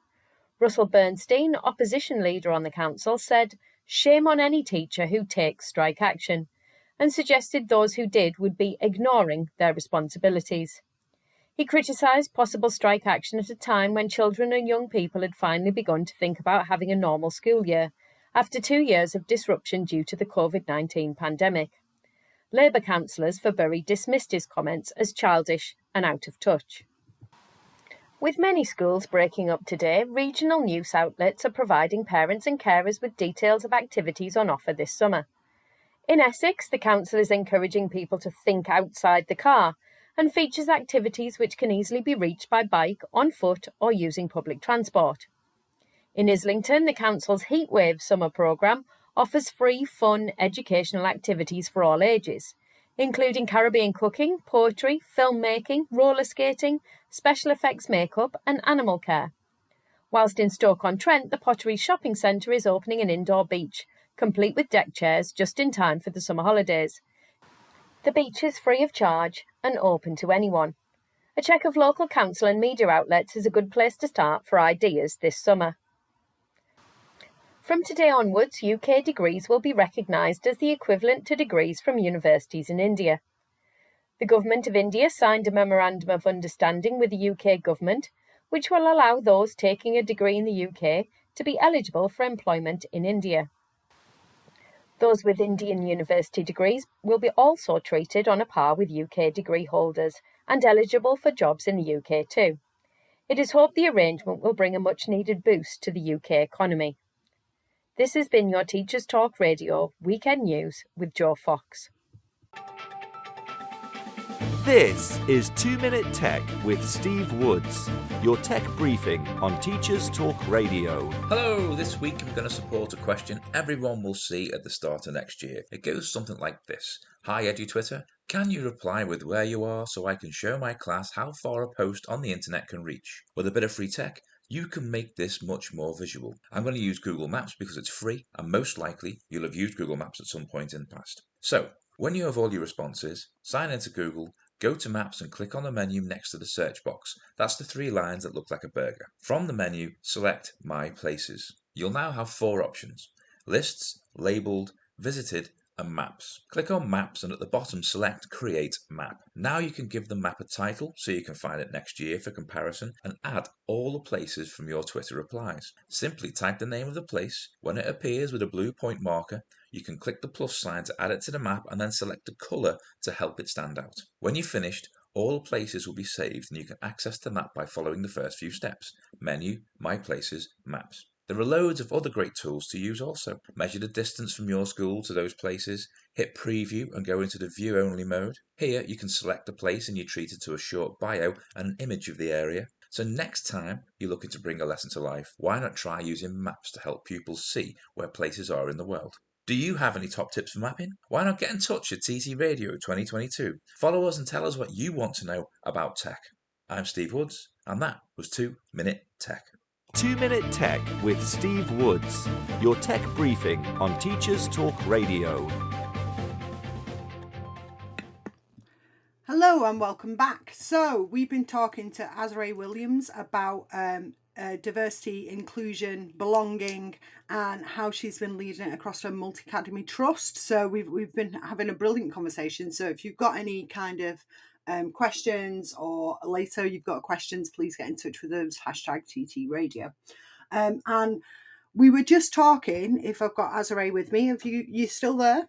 Russell Bernstein, opposition leader on the council, said, Shame on any teacher who takes strike action, and suggested those who did would be ignoring their responsibilities. He criticised possible strike action at a time when children and young people had finally begun to think about having a normal school year after two years of disruption due to the COVID 19 pandemic. Labour councillors for Bury dismissed his comments as childish and out of touch. With many schools breaking up today, regional news outlets are providing parents and carers with details of activities on offer this summer. In Essex, the council is encouraging people to think outside the car and features activities which can easily be reached by bike, on foot, or using public transport. In Islington, the Council's Heatwave Summer Programme offers free, fun, educational activities for all ages, including Caribbean cooking, poetry, filmmaking, roller skating, special effects makeup, and animal care. Whilst in Stoke-on-Trent, the Pottery Shopping Centre is opening an indoor beach, complete with deck chairs, just in time for the summer holidays. The beach is free of charge and open to anyone. A check of local council and media outlets is a good place to start for ideas this summer. From today onwards, UK degrees will be recognised as the equivalent to degrees from universities in India. The Government of India signed a Memorandum of Understanding with the UK Government, which will allow those taking a degree in the UK to be eligible for employment in India. Those with Indian university degrees will be also treated on a par with UK degree holders and eligible for jobs in the UK too. It is hoped the arrangement will bring a much needed boost to the UK economy. This has been your Teachers Talk Radio Weekend News with Joe Fox. This is 2 Minute Tech with Steve Woods, your tech briefing on Teachers Talk Radio. Hello, this week I'm going to support a question everyone will see at the start of next year. It goes something like this Hi, EduTwitter. Can you reply with where you are so I can show my class how far a post on the internet can reach? With a bit of free tech, you can make this much more visual. I'm going to use Google Maps because it's free and most likely you'll have used Google Maps at some point in the past. So, when you have all your responses, sign into Google, go to Maps and click on the menu next to the search box. That's the three lines that look like a burger. From the menu, select My Places. You'll now have four options lists, labeled, visited, and maps. Click on maps and at the bottom select create map. Now you can give the map a title so you can find it next year for comparison and add all the places from your Twitter replies. Simply type the name of the place. When it appears with a blue point marker, you can click the plus sign to add it to the map and then select the colour to help it stand out. When you've finished, all places will be saved and you can access the map by following the first few steps. Menu, My Places, Maps. There are loads of other great tools to use also. Measure the distance from your school to those places, hit preview and go into the view only mode. Here you can select a place and you're treated to a short bio and an image of the area. So next time you're looking to bring a lesson to life, why not try using maps to help pupils see where places are in the world? Do you have any top tips for mapping? Why not get in touch at TT Radio 2022? Follow us and tell us what you want to know about tech. I'm Steve Woods, and that was 2 Minute Tech. 2 Minute Tech with Steve Woods, your tech briefing on Teachers Talk Radio. Hello and welcome back. So, we've been talking to Azrae Williams about um, uh, diversity, inclusion, belonging, and how she's been leading it across her multi academy trust. So, we've, we've been having a brilliant conversation. So, if you've got any kind of um, questions or later you've got questions, please get in touch with us, hashtag TT Radio. Um, and we were just talking, if I've got Azrae with me, if you you still there?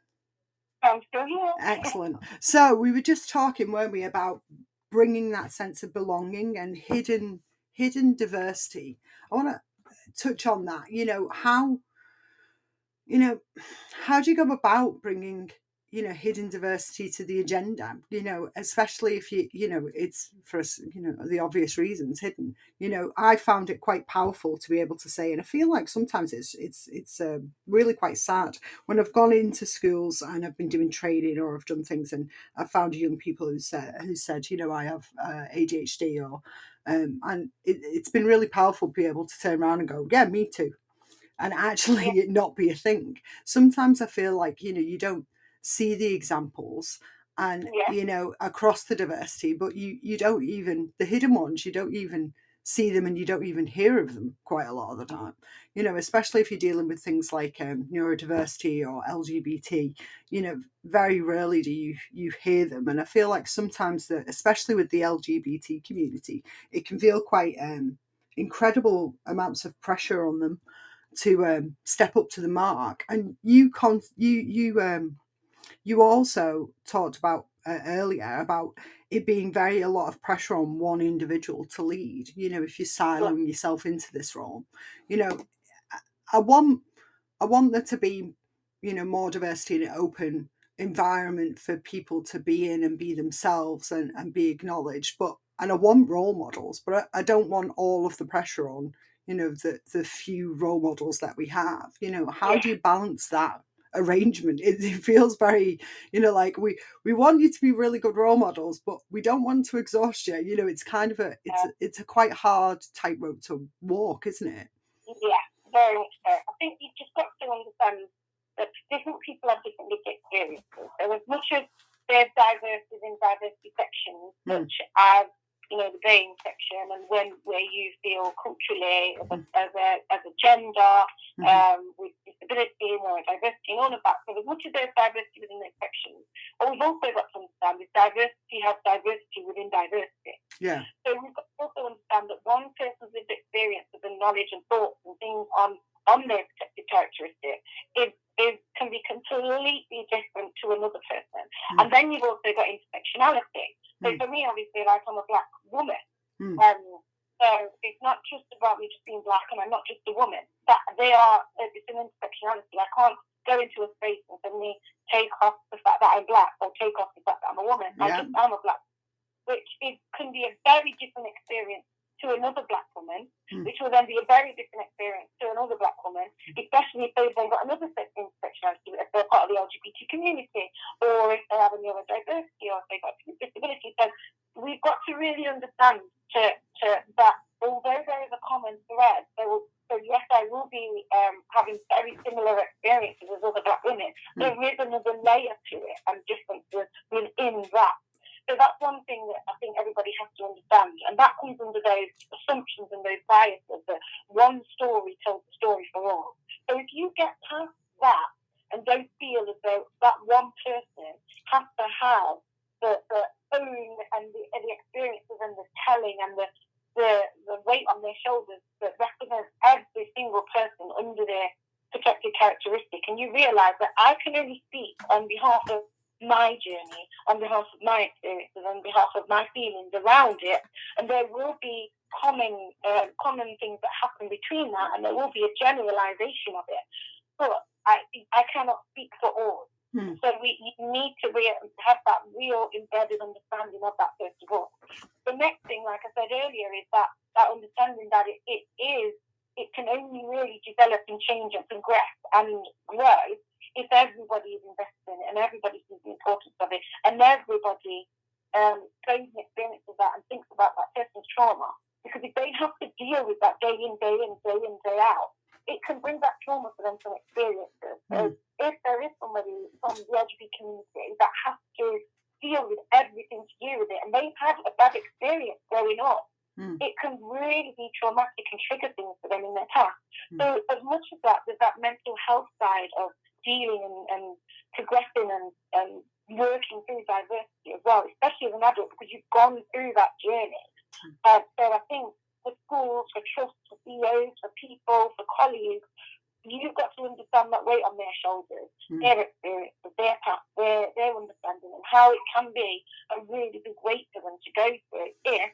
I'm still here. Excellent. So we were just talking, weren't we, about bringing that sense of belonging and hidden hidden diversity. I want to touch on that. You know how, you know, how do you go about bringing you know hidden diversity to the agenda you know especially if you you know it's for us you know the obvious reasons hidden. You know i found it quite powerful to be able to say and i feel like sometimes it's it's it's uh, really quite sad. When i've gone into schools and i've been doing training or i've done things and i've found young people who said who said you know i have uh, adhd or um, and it, it's been really powerful to be able to turn around and go yeah me too and actually it not be a thing. Sometimes i feel like you know you don't see the examples and Yeah. you know across the diversity but you you don't even the hidden ones you don't even see them and you don't even hear of them quite a lot of the time. You know especially if you're dealing with things like um, neurodiversity or lgbt you know very rarely do you you hear them. And i feel like sometimes that especially with the lgbt community it can feel quite um, incredible amounts of pressure on them to um, step up to the mark. And you con you you um you also talked about uh, earlier about it being very a lot of pressure on one individual to lead you know if you're siloing yourself into this role. You know I- want i want there to be you know more diversity in an open environment for people to be in and be themselves and, and be acknowledged but and i want role models but I, I don't want all of the pressure on you know the the few role models that we have you know how do you balance that arrangement it, it, feels very you know like we we want you to be really good role models but we don't want to exhaust you you know it's kind of a it's yeah. it's a quite hard tightrope to walk isn't it yeah very much so i think you've just got to understand that different people have different experiences so as much as there's diversity within diversity sections mm. such as you know, the BAME section and when where you feel culturally as a, mm-hmm. as a, as a gender, mm-hmm. um, with disability or diversity and all of that. So much as there's diversity within those sections, what we've also got to understand is diversity has diversity within diversity. Yeah. So we've got to also understand that one person's lived experience of the knowledge and thoughts and things on on their protected characteristic is, is can be completely different to another person. Mm. And then you've also got intersectionality. So mm. for me, obviously, like I'm a black woman. Mm. Um, so it's not just about me just being black and I'm not just a woman. That they are it's an intersectionality. I can't go into a space and suddenly take off the fact that I'm black or take off the fact that I'm a woman. Yeah. I just am a black, which is, can be a very different experience to another black woman, mm. which will then be a very different experience to another black woman, especially if they've then got another intersectionality, if they're part of the LGBT community, or if they have a neurodiversity, or if they've got disability. So we've got to really understand to, to that although there is a common thread, there will so yes, I will be um, having very similar experiences as other black women. Mm. There is another layer to it and differences within that so that's one thing that I think everybody has to understand. And that comes under those assumptions and those biases that one story tells the story for all. So if you get past that and don't feel as though that one person has to have the, the own and the, and the experiences and the telling and the, the, the weight on their shoulders that represents every single person under their protected characteristic, and you realise that I can only speak on behalf of my journey, on behalf of my experiences, on behalf of my feelings around it. And there will be common uh, common things that happen between that, and there will be a generalization of it. But I I cannot speak for all. Hmm. So we need to re- have that real embedded understanding of that first of all. The next thing, like I said earlier, is that that understanding that it, it is it can only really develop and change and progress and grow if everybody is invested in it and everybody sees the importance of it and everybody um, goes and experiences that and thinks about that person's trauma. Because if they have to deal with that day in, day in, day in, day out, it can bring back trauma for them from experiences. Mm. So if there is somebody from the LGBT community that has to deal with everything to do with it and they've had a bad experience growing up, mm. it can really be traumatic and trigger things for them in their past. Mm. So as much as that, there's that mental health side of dealing and, and progressing and, and working through diversity as well, especially as an adult, because you've gone through that journey. Uh, so I think for schools, for trusts, for CEOs, for people, for colleagues, you've got to understand that weight on their shoulders, mm. their experience, their path, their, their understanding, and how it can be a really big weight for them to go through if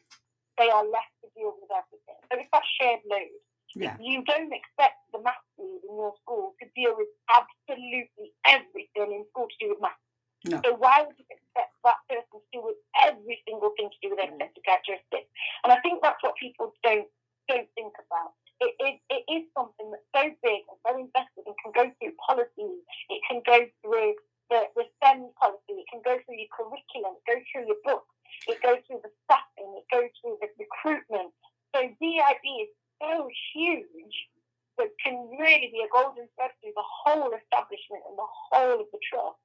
they are left to deal with everything. So it's that shared load. Yeah. You don't expect the math lead in your school to deal with absolutely everything in school to do with math. No. So why would you expect that person to deal with every single thing to do with their mm. protected characteristics? And I think that's what people don't don't think about. It, it, it is something that's so big and so invested and can go through policies. It can go through the, the STEM policy. It can go through your curriculum. It goes through your books. It goes through the staffing. It goes through the recruitment. So DIB is so huge that can really be a golden thread through the whole establishment and the whole of the trust.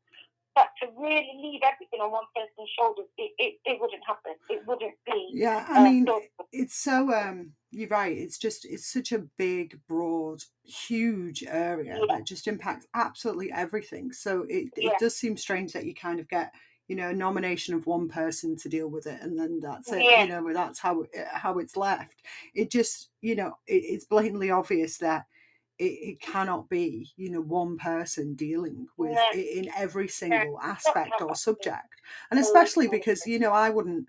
But to really leave everything on one person's shoulders, it, it, it wouldn't happen. It wouldn't be. Yeah, I uh, mean, it's so, um, you're right. It's just, it's such a big, broad, huge area yeah. that just impacts absolutely everything. So it, it does seem strange that you kind of get you know a nomination of one person to deal with it and then that's it yeah. you know that's how eh, how it's left it just you know it, it's blatantly obvious that it, it, cannot be you know one person dealing with yeah. in every single aspect or subject and especially because you know i wouldn't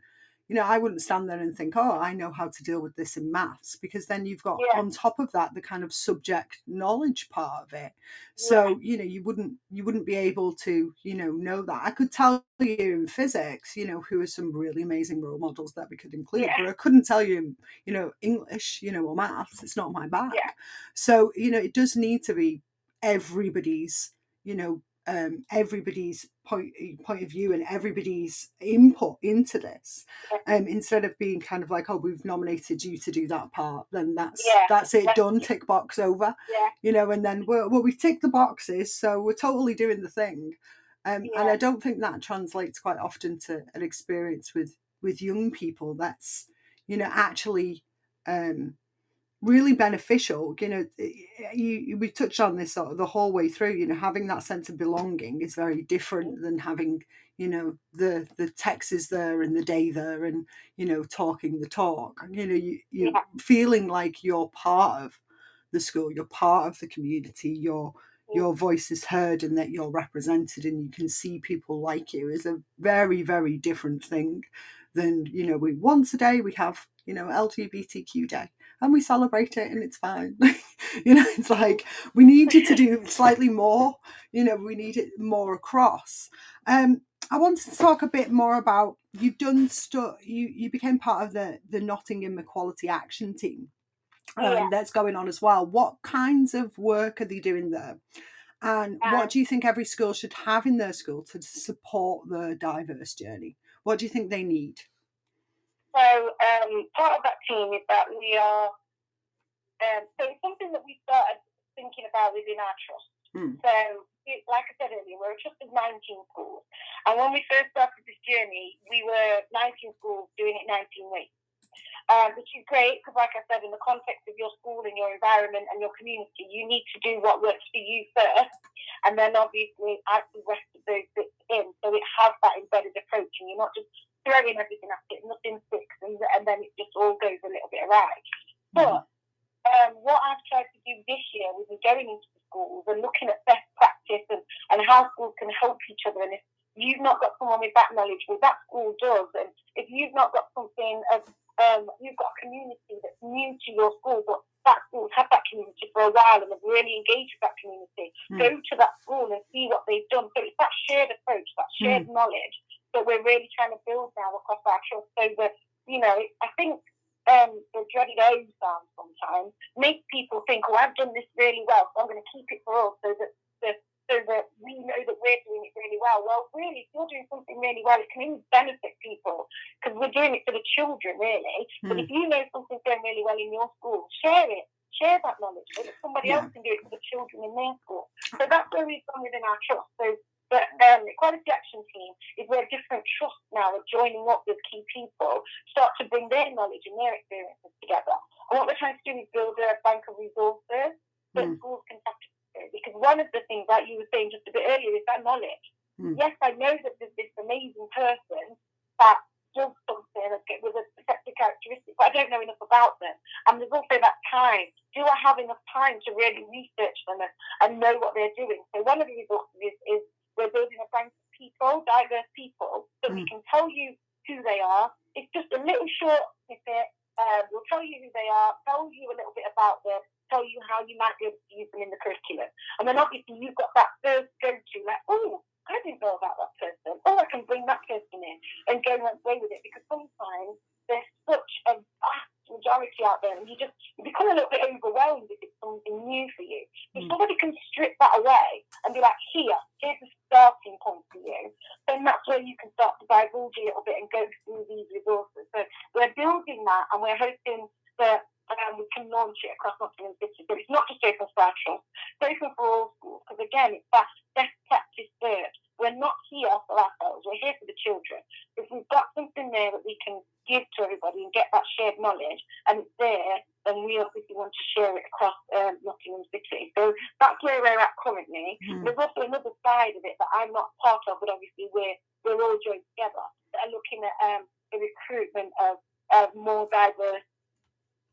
you know, I wouldn't stand there and think, oh, I know how to deal with this in maths, because then you've got Yeah. on top of that the kind of subject knowledge part of it. So, you know, you wouldn't you wouldn't be able to, you know, know that. I could tell you in physics, you know, who are some really amazing role models that we could include, Yeah. but I couldn't tell you, you know, English, you know, or maths. It's not my bag. Yeah. So, you know, it does need to be everybody's, you know, um, everybody's point point of view and everybody's input into this um, instead of being kind of like oh we've nominated you to do that part then that's Yeah, that's it done tick box over Yeah. you know and then well, well we've ticked the boxes so we're totally doing the thing um, and i don't think that translates quite often to an experience with with young people that's you know actually um really beneficial you know eh, eh, you you- we touched on this sort of the whole way through you know having that sense of belonging is very different than having you know the the text is there and the day there and you know talking the talk. You know you you Yeah. feeling like you're part of the school you're part of the community your mm. your voice is heard and that you're represented and you can see people like you is a very very different thing than you know we once a day we have you know lgbtq day and we celebrate it and it's fine. You know it's like we need you to do slightly more you know we need it more across. Um i wanted to talk a bit more about you've done stuff you you became part of the the nottingham equality action team um, Yeah. that's going on as well. What kinds of work are they doing there? And Um, what do you think every school should have in their school to support the diverse journey? What do you think they need So um, part of that team is that we are. Um, so it's something that we started thinking about within our trust. Mm. So, it, like I said earlier, we're a trust of 19 schools, and when we first started this journey, we were 19 schools doing it 19 weeks. Um, which is great because, like I said, in the context of your school and your environment and your community, you need to do what works for you first, and then obviously add the rest of those bits in. So it has that embedded approach, and you're not just throwing everything at it, nothing sticks, and, and then it just all goes a little bit awry. But um, what I've tried to do this year with going into the schools and looking at best practice and, and how schools can help each other, and if you've not got someone with that knowledge, well, that school does, and if you've not got something of um, you've got a community that's new to your school, but that school's had that community for a while and have really engaged with that community. Mm. Go to that school and see what they've done. So it's that shared approach, that shared knowledge that we're really trying to build now across our trust. So that you know, I think um, the dreaded O sound sometimes makes people think, "Oh, I've done this really well, so I'm going to keep it for us," so that the, so that we know that we're doing it really well. Well, really, if you're doing something really well, it can even benefit people because we're doing it for the children, really. But Mm. if you know something's going really well in your school, share it. Share that knowledge so that somebody Yeah. else can do it for the children in their school. So that's where we've gone within our trust. So the um, Equality Action Team is where different trusts now are joining up with key people, start to bring their knowledge and their experiences together. And what we're trying to do is build a bank of resources that Mm. schools can tap into. Because one of the things, that you were saying just a bit earlier, is that knowledge. Mm. Yes, I know that there's this amazing person that does something with a particular characteristic, but I don't know enough about them. And there's also that time. Do I have enough time to really research them and, and know what they're doing? So one of the resources is, is we're building a bank of people, diverse people, so we can tell you who they are. It's just a little short snippet. Um, we'll tell you who they are, tell you a little bit about them, tell you how you might be able to use them in the curriculum. And then obviously you've got that first go-to, like, oh, I didn't know about that person. Oh, I can bring that person in and go and away with it because sometimes there's such a vast majority out there and you just you become a little bit overwhelmed if it's something new for you. If Mm. somebody can strip that away and be like, here, here's a starting point for you, then that's where you can start to divulge a little bit and go through these resources. So we're building that and we're hoping that um, we can launch it across Nottingham City. But it's not just open for our trust, it's open for all schools because again, it's that best practice first. We're not here for ourselves, we're here for the children. If we've got something there that we can give to everybody and get that shared knowledge and it's there, then we obviously want to share it across um, Nottingham City. So that's where we're at currently. Mm. There's also another side of it that I'm not part of, but obviously we're we're all joined together that are looking at um, the recruitment of, of more diverse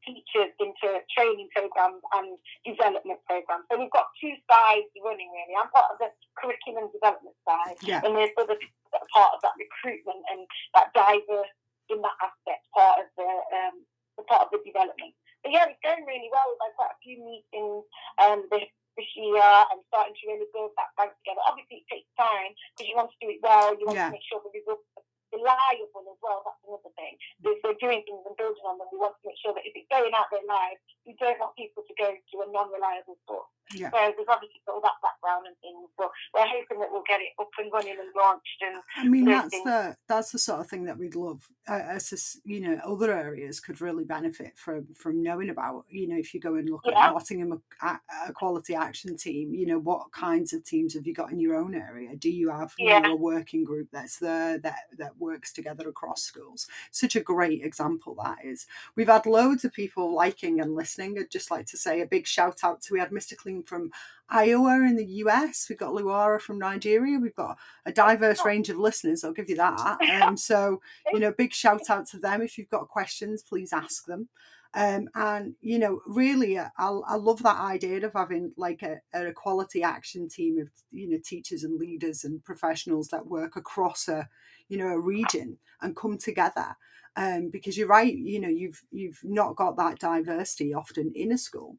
teachers into training programs and development programs. So we've got two sides running really. I'm part of the curriculum development side, Yeah. and there's other people that are part of that recruitment and that diverse in that aspect, part of the um, the part of the development. But yeah, it's going really well. We've had quite a few meetings um, this, this year and starting to really build that bank together. Obviously, it takes time because you want to do it well. You want Yeah. to make sure the results are reliable as well. That's another thing. If we're doing things and building on them, we want to make sure that if it's going out there live, we don't want people to go to a non-reliable source. Yeah. So we've obviously got all that background and things, but we're hoping that we'll get it up and running and launched. And I mean, that's things. the that's the sort of thing that we'd love. Uh, as you know, other areas could really benefit from from knowing about. You know, if you go and look Yeah. at Nottingham a, a quality action team, you know, what kinds of teams have you got in your own area? Do you have you know, a working group that's there that that works together across schools? Such a great example that is. We've had loads of people liking and listening. I'd just like to say a big shout out to we had Mr. Clean from Iowa in the US. We've got Luara from Nigeria. We've got a diverse range of listeners. I'll give you that. Um, so, you know, big shout out to them. If you've got questions, please ask them. Um, and you know, really, uh, I, I love that idea of having like a, a quality action team of you know teachers and leaders and professionals that work across a you know a region and come together. Um, because you're right, you know, you've you've not got that diversity often in a school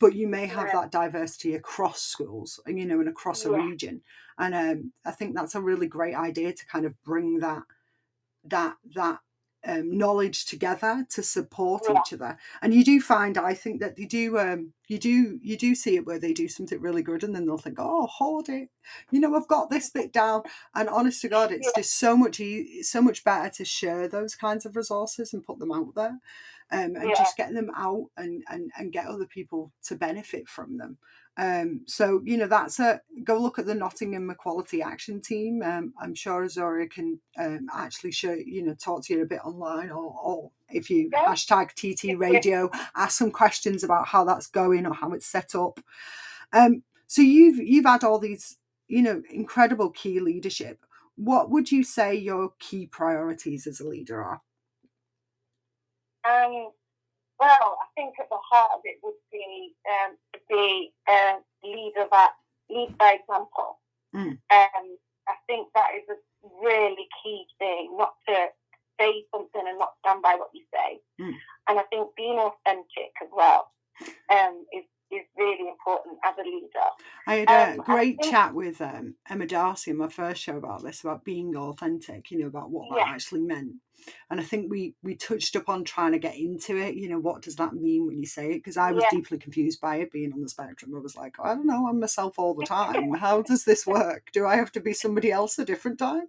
but you may have Yeah. that diversity across schools and you know and across a region and um, i think that's a really great idea to kind of bring that that that um, knowledge together to support Yeah. each other and you do find i think that they do um, you do you do see it where they do something really good and then they'll think oh hold it you know i've got this bit down and honest to god it's Yeah. just so much e- so much better to share those kinds of resources and put them out there um, and Yeah. just get them out and, and and get other people to benefit from them um, so you know that's a go look at the Nottingham Equality Action Team. Um, I'm sure Azora can um, actually show you know talk to you a bit online, or, or if you Yeah. hashtag TT Radio, ask some questions about how that's going or how it's set up. Um, so you've you've had all these you know incredible key leadership. What would you say your key priorities as a leader are? Um, well, I think at the heart of it would be um, to be a leader that lead by example. Mm. Um, I think that is a really key thing, not to say something and not stand by what you say. Mm. And I think being authentic as well um, is is really important as a leader. I had a Um, great think- chat with um, Emma Darcy in my first show about this, about being authentic, you know, about what that actually meant. And I think we we touched upon trying to get into it, you know, what does that mean when you say it? Because I was Yeah. deeply confused by it being on the spectrum. I was like, I don't know, I'm myself all the time. How does this work? Do I have to be somebody else a different time?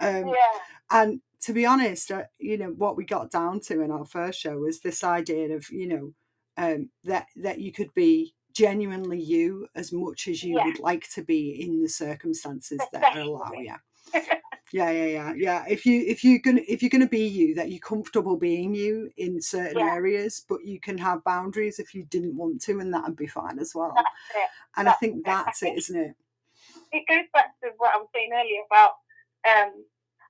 Um, yeah, and to be honest, uh, you know, what we got down to in our first show was this idea of, you know, um, that that you could be genuinely you as much as you Yeah. would like to be in the circumstances that allow you. Yeah, yeah, yeah, yeah. If you if you're gonna if you're gonna be you, that you're comfortable being you in certain Yeah. areas, but you can have boundaries if you didn't want to, and that'd be fine as well. that's. And I think it. That's it, think- isn't it? it goes back to what I was saying earlier about um,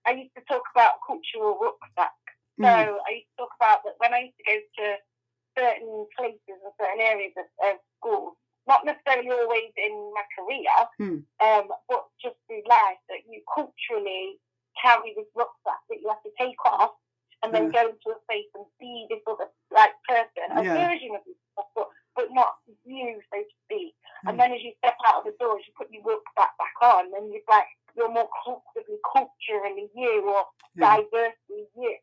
I used to talk about cultural rucksack. So Mm, I used to talk about that when I used to go to certain places and certain areas of, of schools, not necessarily always in my career, Hmm. um, but just through life, that you culturally carry this rucksack that you have to take off and then go into a space and be this other like person, a Yeah. version of yourself, but, but not you, so to speak. Hmm. And then as you step out of the doors, you put your rucksack back on, and you're like you're more comfortably culturally you or Yeah. diversely you.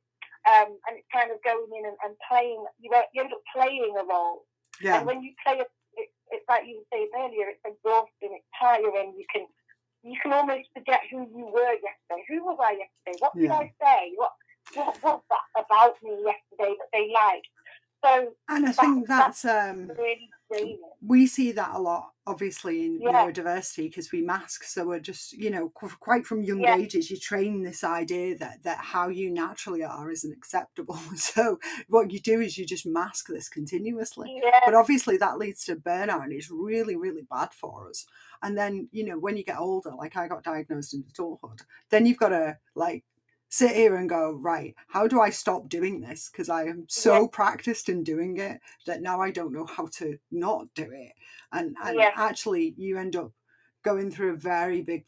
Um, and it's kind of going in and, and playing. You, you end up playing a role, yeah, and when you play, a, it's like you were saying earlier. It's exhausting. It's tiring. You can you can almost forget who you were yesterday. Who was I yesterday? What did Yeah. I say? What what was that about me yesterday that they liked? So and I that- think that's um really we see that a lot obviously in Yeah. neurodiversity because we mask so we're just you know quite from young Yeah. ages you train this idea that that how you naturally are isn't acceptable. So what you do is you just mask this continuously. Yeah, but obviously that leads to burnout and it's really really bad for us. And then you know when you get older like i got diagnosed in adulthood then you've got to like sit here and go right how do i stop doing this because i am so practiced in doing it that now i don't know how to not do it and and Yeah. actually you end up going through a very big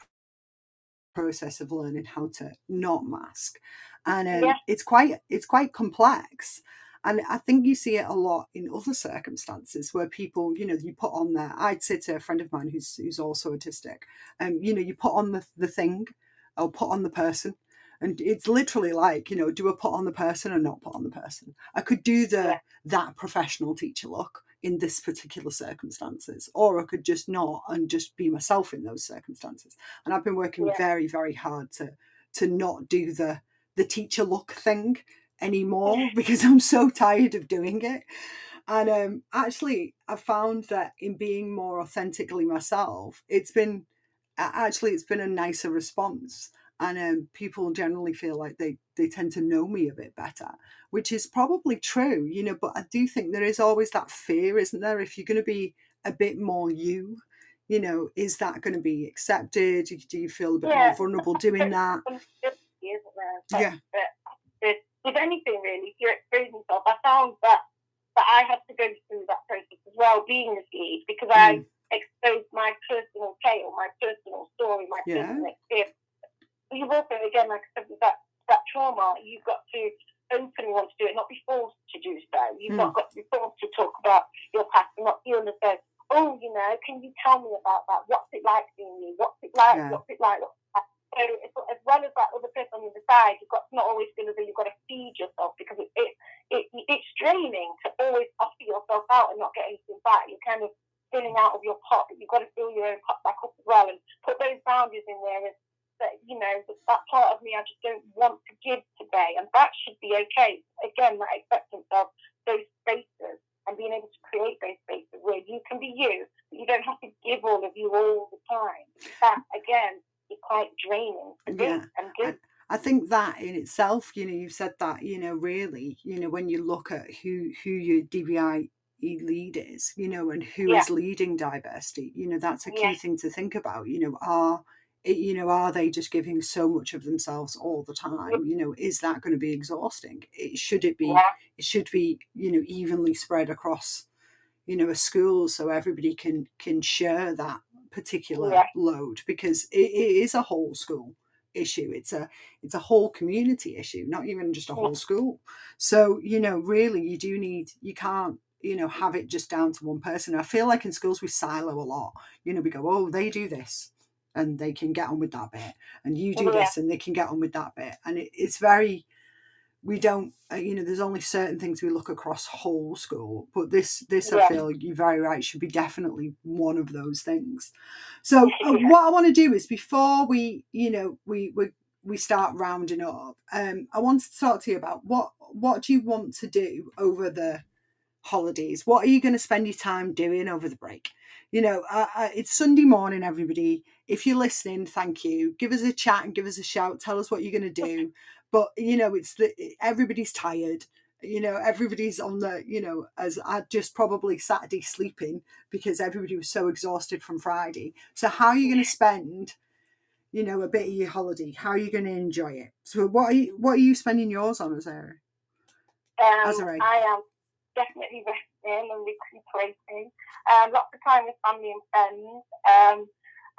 process of learning how to not mask and um, Yeah. it's quite it's quite complex. And I think you see it a lot in other circumstances where people, you know, you put on there. I'd say to a friend of mine who's who's also autistic, um, you know, you put on the the thing, or put on the person, and it's literally like, you know, do I put on the person or not put on the person? I could do the Yeah. that professional teacher look in this particular circumstances, or I could just not and just be myself in those circumstances. And I've been working Yeah. very, very hard to to not do the the teacher look thing anymore because I'm so tired of doing it. And um, actually, I found that in being more authentically myself, it's been actually it's been a nicer response, and um, people generally feel like they they tend to know me a bit better, which is probably true, you know. But I do think there is always that fear, isn't there? If you're going to be a bit more you, you know, is that going to be accepted? Do you feel a bit Yeah. more vulnerable doing that? Responsibility, isn't there? But- Yeah. but with, with anything really, if you're exposing yourself, I found that that I had to go through that process as well, being this lead, because I Mm. exposed my personal tale, my personal story, my Yeah. personal experience. But you've also, again, like I said, that that trauma, you've got to openly want to do it, not be forced to do so. You've Mm. not got to be forced to talk about your past and not feel as though, oh, you know, can you tell me about that? What's it like being you? What's it like? Yeah. What's it like? What's it like? So as well as that other person on the other side, you've got to not always feel as though you've got to feed yourself because it, it, it it's draining to always offer yourself out and not get anything back. You're kind of filling out of your pot, but you've got to fill your own pot back up as well and put those boundaries in there. And that you know that, that part of me I just don't want to give today, and that should be okay. Again, that acceptance of those spaces and being able to create those spaces where you can be you, but you don't have to give all of you all the time. That again is quite draining to do Yeah, and do. I think that in itself, you know, you've said that, you know, really, you know, when you look at who who your DBI lead is, you know, and who is Yeah. leading diversity, you know, that's a key Yeah. thing to think about. You know, are you know, are they just giving so much of themselves all the time? You know, is that going to be exhausting? It, should it be? Yeah. It should be, you know, evenly spread across, you know, a school so everybody can can share that particular Yeah. load because it, it is a whole school issue it's a it's a whole community issue not even just a Yeah. whole school so you know really you do need you can't you know have it just down to one person i feel like in schools we silo a lot you know we go oh they do this and they can get on with that bit and you do Yeah. this and they can get on with that bit and it, it's very we don't uh, you know there's only certain things we look across whole school but this this i feel you're very right should be definitely one of those things. So uh, what i want to do is before we you know we we we start rounding up um i want to talk to you about what what do you want to do over the holidays. What are you going to spend your time doing over the break? You know uh, uh, it's sunday morning everybody. If you're listening thank you. Give us a chat and give us a shout. Tell us what you're going to do. But you know it's the everybody's tired. You know everybody's on the you know as i just probably saturday sleeping because everybody was so exhausted from friday. So how are you going to spend you know a bit of your holiday? How are you going to enjoy it? So what are you what are you spending yours on Azara? Um. I am definitely resting and recuperating. Um, lots of time with family and friends. Um,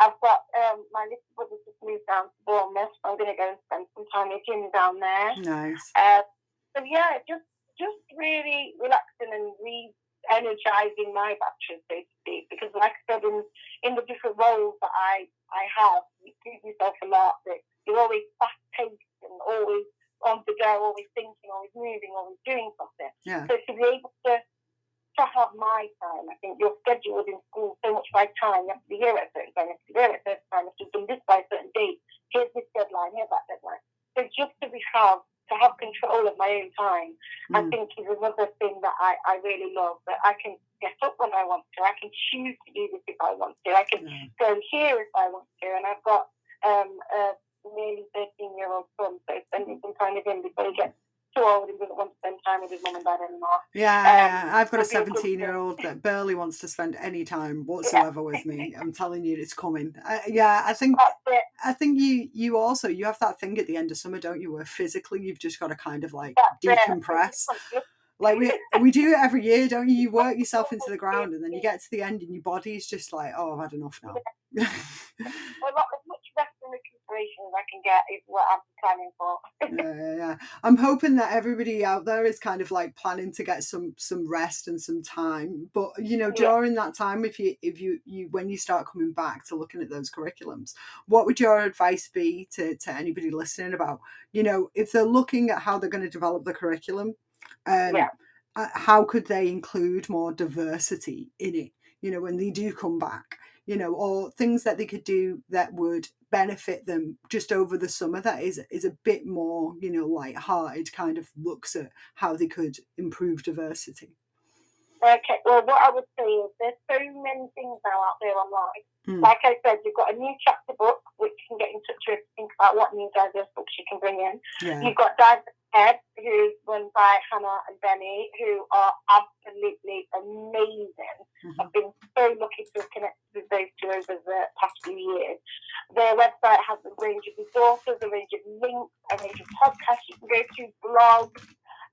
I've got um, my little brother just moved down to Bournemouth, so I'm going to go and spend some time with him down there. nice Uh, so yeah, just just really relaxing and re-energizing my batteries, so to speak. Because like I said, in in the different roles that I I have, you give yourself a lot. That you're always fast paced and always on the go, always thinking, always moving, always doing something. yeah So to be able to to have my time, I think you're scheduled in school so much by time. You have to be here at a certain time, you have to be there at a certain time, you have to do this by a certain date. Here's this deadline, here's that deadline. So just to be have to have control of my own time, I Mm. think is another thing that I, I really love. That I can get up when I want to. I can choose to do this if I want to. I can Yeah. go here if I want to. And I've got um, a nearly 13 year old son, so spending some time with him before he gets too old and doesn't want to spend time with his mum and dad anymore. Yeah, Um, I've got a will be a good 17 year old that barely wants to spend any time whatsoever with me. I'm telling you, it's coming. Uh, yeah, I think. I think you you also you have that thing at the end of summer, don't you? Where physically you've just got to kind of like That's decompress. Like we we do it every year, don't you? You work yourself into the ground, and then you get to the end, and your body's just like, oh, I've had enough now. as rest and collaborations I can get is what I'm planning for. yeah, yeah, yeah. I'm hoping that everybody out there is kind of like planning to get some some rest and some time. But you know, Yeah. during that time, if you if you you when you start coming back to looking at those curriculums, what would your advice be to to anybody listening about you know if they're looking at how they're going to develop the curriculum? Um, Yeah. uh, how could they include more diversity in it? You know, when they do come back, you know, or things that they could do that would benefit them just over the summer that is is a bit more, you know, light-hearted kind of looks at how they could improve diversity. Okay, well, what I would say is there's so many things now out there online. Mm. Like I said, you've got a new chapter book, which you can get in touch with think about what new diverse books you can bring in. Yeah. You've got Diverse Ed, who's run by Hannah and Bennie, who are absolutely amazing. Mhm. I've been so lucky to have connected with those two over the past few years. Their website has a range of resources, a range of links, a range of podcasts you can go to, blogs.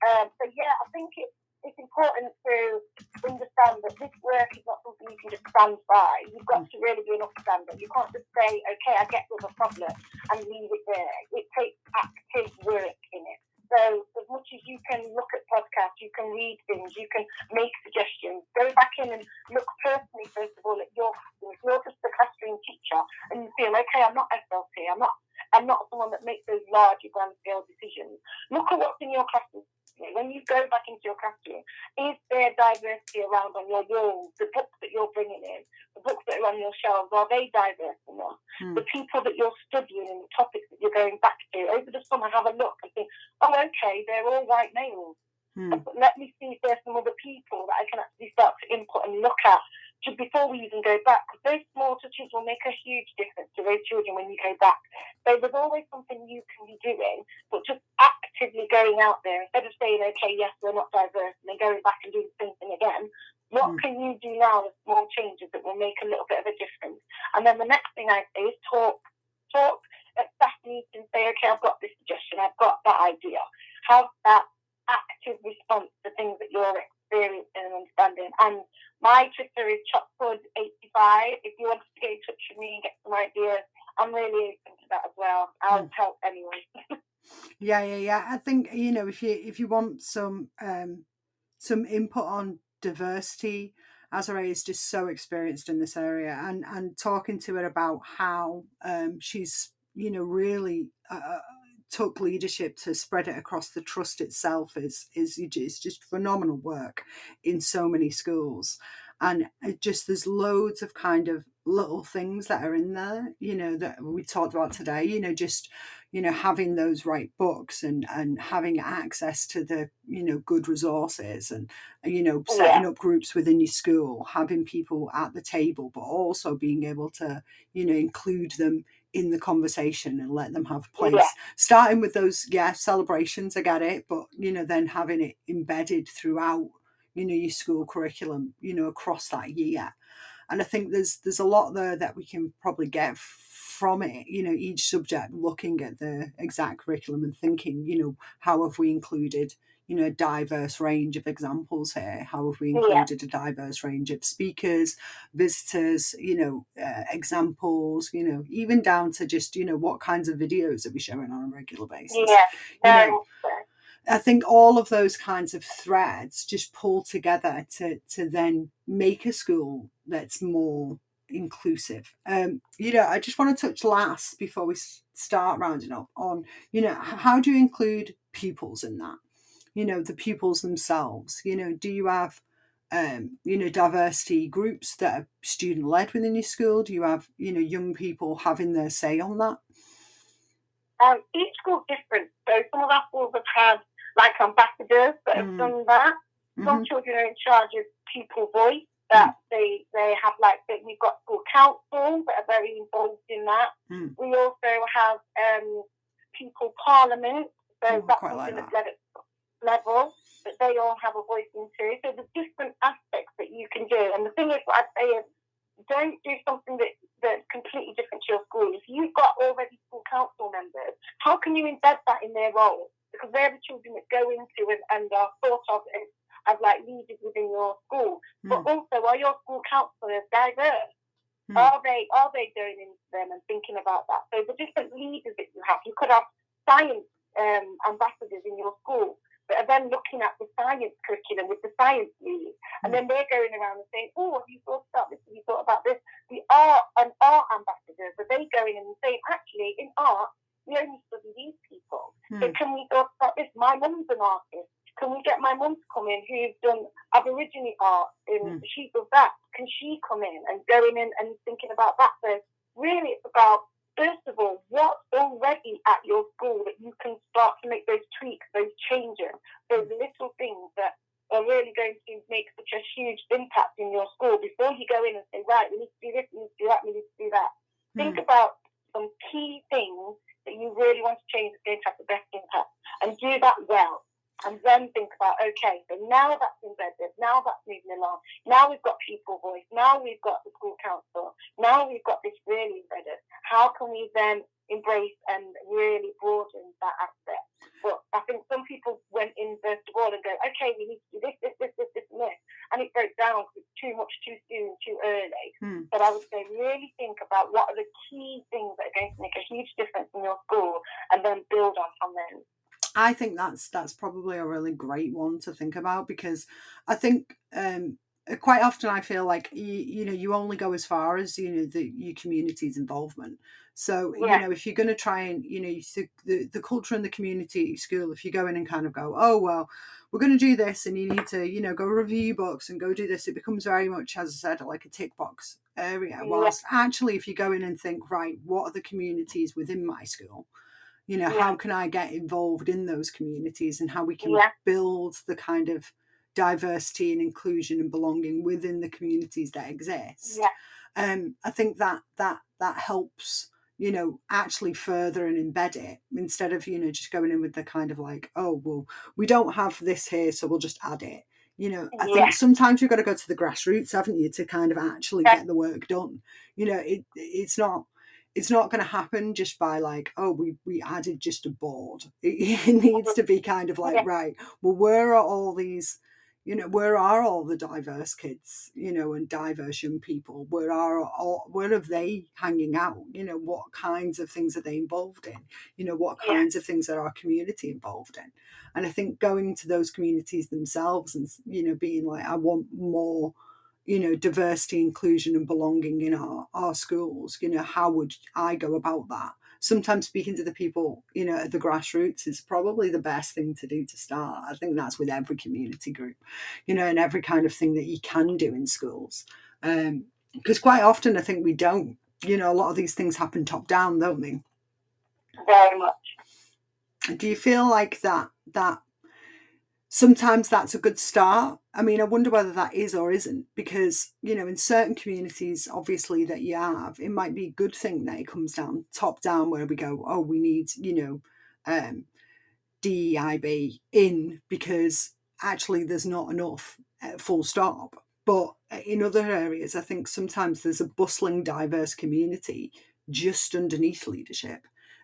Um, so yeah, I think it's it's important to understand that this work is not something you can just stand by. You've got to really be an upstander. You can't just say, okay, I get there's a problem and leave it there. It takes active work in it. So as much as you can look at podcasts, you can read things, you can make suggestions, go back in and look personally, first of all, at your classroom. If you're just a classroom teacher and you feel, okay, I'm not SLT, I'm not I'm not someone that makes those large grand scale decisions. Look at what's in your classroom. When you go back into your classroom, is there diversity around on your walls? The books that you're bringing in, the books that are on your shelves, are they diverse enough? Mm. The people that you're studying and the topics that you're going back to over the summer, have a look and think, oh, okay, they're all white males. Mm. But let me see if there's some other people that I can actually start to input and look at just before we even go back. Because those small touches will make a huge difference to those children when you go back. So there's always something you can be doing, but just actively going out there instead of saying, okay, yes, we're not diverse, and then going back and doing the same thing again. What Mm. can you do now with small changes that will make a little bit of a difference? And then the next thing I say is talk. Talk at staff meetings, say, okay, I've got this suggestion, I've got that idea. Have that active response to things that you're experiencing and understanding. And my Twitter is chopwood85. If you want to get in touch with me and get some ideas, I'm really open to that as well. I'll Mm. help anyone. Yeah, yeah, yeah. I think you know if you if you want some um some input on diversity, Azare is just so experienced in this area, and and talking to her about how um she's you know really uh, took leadership to spread it across the trust itself is is is just phenomenal work in so many schools, and uh, just there's loads of kind of little things that are in there, you know, that we talked about today. You know, just you know having those right books and and having access to the you know good resources and you know oh, setting up groups within your school having people at the table but also being able to you know include them in the conversation and let them have oh, place Yeah. starting with those yeah celebrations i get it but you know then having it embedded throughout you know your school curriculum you know across that year and i think there's there's a lot there that we can probably get from it you know each subject looking at the exact curriculum and thinking you know how have we included you know a diverse range of examples here how have we Yeah. included a diverse range of speakers visitors you know uh, examples you know even down to just you know what kinds of videos are we showing on a regular basis Yeah, you know. I think all of those kinds of threads just pull together to to then make a school that's more inclusive. Um, you know, I just want to touch last before we start rounding up on, you know, how do you include pupils in that? You know, the pupils themselves. You know, do you have um, you know, diversity groups that are student led within your school? Do you have, you know, young people having their say on that? Um, each school's different. So some of our schools have had like ambassadors that have Mm. done that. Some Mhm. children are in charge of pupil voice. That they they have like that we've got school councils that are very involved in that. Mm. We also have um, pupil parliament. So Mm, that's like something that's led at level that they all have a voice into. So there's different aspects that you can do. And the thing is, what I'd say is, don't do something that that's completely different to your school. If you've got already school council members, how can you embed that in their role? Because they're the children that go into and, and are thought of as, as like leaders within your school. But Mm. also, are your school counsellors diverse? Mm. Are they are they going into them and thinking about that? So the different leaders that you have, you could have science um, ambassadors in your school that are then looking at the science curriculum with the science lead, and then they're going around and saying, "Oh, have you thought about this? Have you thought about this?" The art and art ambassadors are they going in and saying, "Actually, in art, we only study these people. Mm. So can we go, about this? My mum's an artist. Can we get my mum to come in who's done Aborigine art and mm. she does that? Can she come in and going in and thinking about that? So really it's about first of all, what's already at your school that you can start to make those tweaks, those changes, those hmm. little things that are really going to make such a huge impact in your school before you go in and say, right, we need to do this, we need to do that, we need to do that. Mm. Think about some key things that you really want to change that's going to have the best impact and do that well and then think about okay, so now that's embedded, now that's moving along, now we've got people voice, now we've got the school council, now we've got this really embedded. How can we then embrace and really broaden that aspect? But I think some people went in first of all and go, okay, we need to do this, this, this, this, this, and this, and it broke down because it's too much, too soon, too early. Hmm. But I would say really think about what are the key things that are going to make a huge difference in your school, and then build on from them. I think that's that's probably a really great one to think about because I think um, Uh, quite often I feel like you, you know you only go as far as you know the your community's involvement. So yeah. you know if you're going to try and you know the, the the culture in the community school, if you go in and kind of go, oh well, we're going to do this, and you need to you know go review books and go do this, it becomes very much as I said like a tick box area. Whilst yeah. actually, if you go in and think right, what are the communities within my school? you know yeah. how can i get involved in those communities and how we can build the kind of diversity and inclusion and belonging within the communities that exist yeah. um i think that that that helps you know actually further and embed it instead of you know just going in with the kind of like oh well we don't have this here so we'll just add it you know i yeah. think sometimes you've got to go to the grassroots haven't you to kind of actually get the work done you know it it's not it's not going to happen just by like oh we we added just a board it, it needs to be kind of like yeah. right well where are all these you know where are all the diverse kids you know and diverse young people? Where are all where are they hanging out? You know what kinds of things are they involved in? You know what kinds yeah. of things are our community involved in? And i think going to those communities themselves and you know being like i want more you know diversity inclusion and belonging in our our schools you know how would i go about that sometimes speaking to the people you know at the grassroots is probably the best thing to do to start. I think that's with every community group you know and every kind of thing that you can do in schools. Um because quite often i think we don't you know a lot of these things happen top down don't they? Very much. Do you feel like that that sometimes that's a good start. I mean, I wonder whether that is or isn't because, you know, in certain communities, obviously, that you have, it might be a good thing that it comes down top down where we go, oh, we need, you know, um, DEIB in because actually there's not enough, uh, full stop. But uh, in other areas, I think sometimes there's a bustling, diverse community just underneath leadership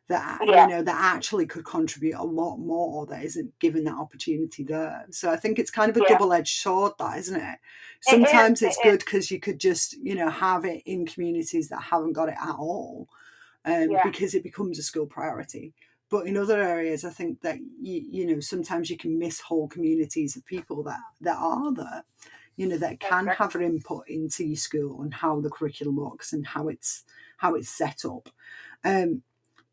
that yeah. you know that actually could contribute a lot more that isn't given that opportunity there so i think it's kind of a yeah. double-edged sword that isn't it sometimes it is, it's it good because you could just you know have it in communities that haven't got it at all um, yeah. because it becomes a school priority but in other areas i think that you, you know sometimes you can miss whole communities of people that that are there you know that can have an input into your school and how the curriculum works and how it's how it's set up um,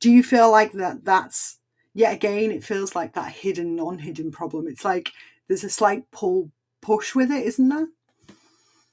do you feel like that that's yet again it feels like that hidden non-hidden problem. It's like there's a slight pull push with it isn't there?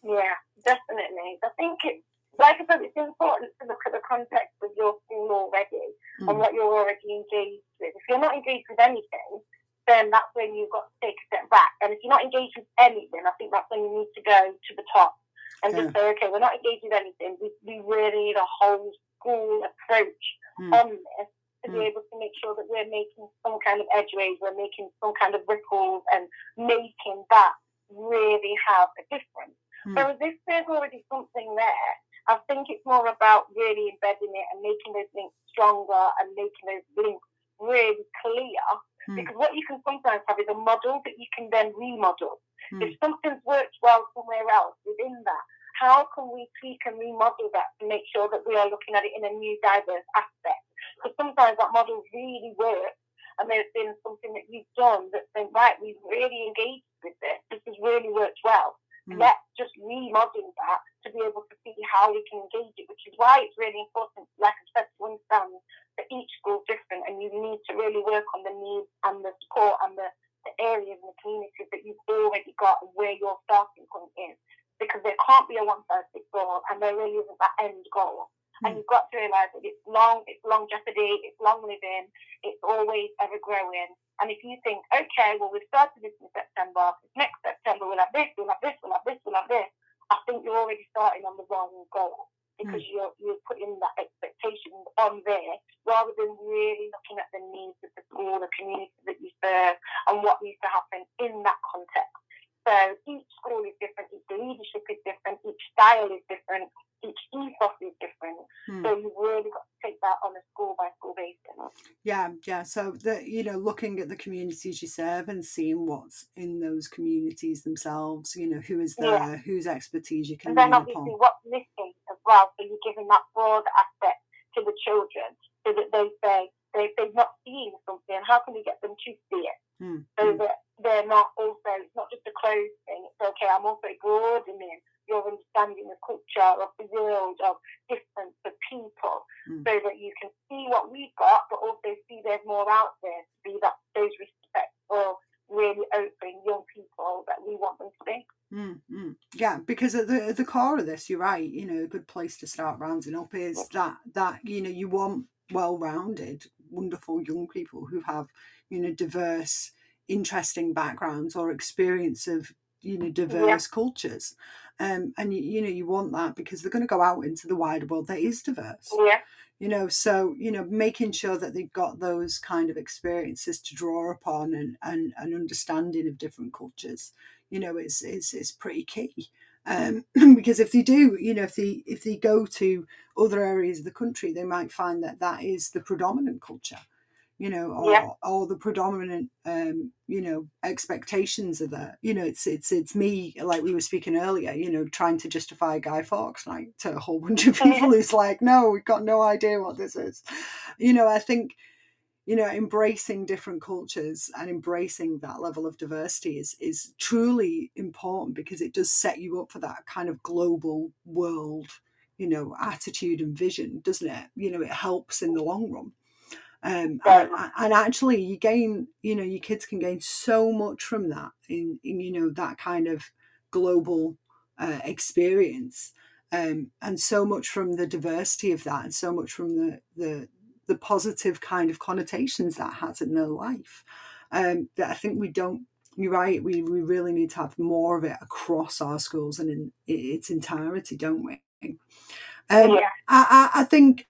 Yeah definitely. I think it's like i said it's important to look at the context of your school already mm. and what you're already engaged with. If you're not engaged with anything then that's when you've got to take a step back. And if you're not engaged with anything i think that's when you need to go to the top and yeah. just say okay we're not engaged with anything. We, we really need a whole school approach mm. on this to mm. be able to make sure that we're making some kind of edgeways, we're making some kind of ripples and making that really have a difference. Mm. Whereas if there's already something there, I think it's more about really embedding it and making those links stronger and making those links really clear. Mm. Because what you can sometimes have is a model that you can then remodel. Mm. If something's worked well somewhere else within that, how can we tweak and remodel that to make sure that we are looking at it in a new diverse aspect? Because sometimes that model really works and there's been something that you've done that's been right, we've really engaged with this, this has really worked well. Mm. Let's just remodel that to be able to see how we can engage it, which is why it's really important, like I said, to understand that each school is different and you need to really work on the needs and the support and the, the areas and the communities that you've already got and where your starting point is. Because there can't be a one size fits all and there really isn't that end goal. And you've got to realise that it's long, it's longevity, it's long living, it's always ever growing. And if you think, okay, well, we've started this in September, next September we'll have this, we'll have this, we'll have this, we'll have this, I think you're already starting on the wrong goal because mm. you're, you're putting that expectation on there rather than really looking at the needs of the school, the community that you serve, and what needs to happen in that context. So each school is different, each leadership is different, each style is different, each ethos is different. Hmm. So you've really got to take that on a school by school basis. Yeah, yeah. So the you know looking at the communities you serve and seeing what's in those communities themselves. You know who is there, yeah. whose expertise you can. And then obviously upon. what's missing as well. So you're giving that broad aspect to the children so that they say they they're not seeing something. How can we get them to see it? Hmm. So hmm. that they're not also it's not just a closed thing. It's okay. I'm also broadening your understanding of culture, of the world, of different people, mm. so that you can see what we've got, but also see there's more out there to be that those respectful, really open young people that we want them to be. Mm, Yeah, because at the at the core of this, you're right. You know, a good place to start rounding up is that that you know you want well-rounded, wonderful young people who have you know diverse, interesting backgrounds or experience of you know diverse yeah. cultures. Um, and you, you know you want that because they're going to go out into the wider world that is diverse yeah. you know? So you know making sure that they've got those kind of experiences to draw upon and and an understanding of different cultures you know is is, is pretty key um, because if they do you know if they if they go to other areas of the country they might find that that is the predominant culture you know, or, yeah. or the predominant, um, you know, expectations of that. You know, it's it's it's me, like we were speaking earlier, you know, trying to justify Guy Fawkes like to a whole bunch of people who's like, no, we've got no idea what this is. You know, I think, you know, embracing different cultures and embracing that level of diversity is is truly important because it does set you up for that kind of global world, you know, attitude and vision, doesn't it? You know, it helps in the long run. Um, and, and, actually you gain you know your kids can gain so much from that in, in you know that kind of global uh, experience. Um, and so much from the diversity of that and so much from the the the positive kind of connotations that has in their life um, that I think we don't you're right we, we really need to have more of it across our schools and in its entirety don't we um, yeah. I, I, I think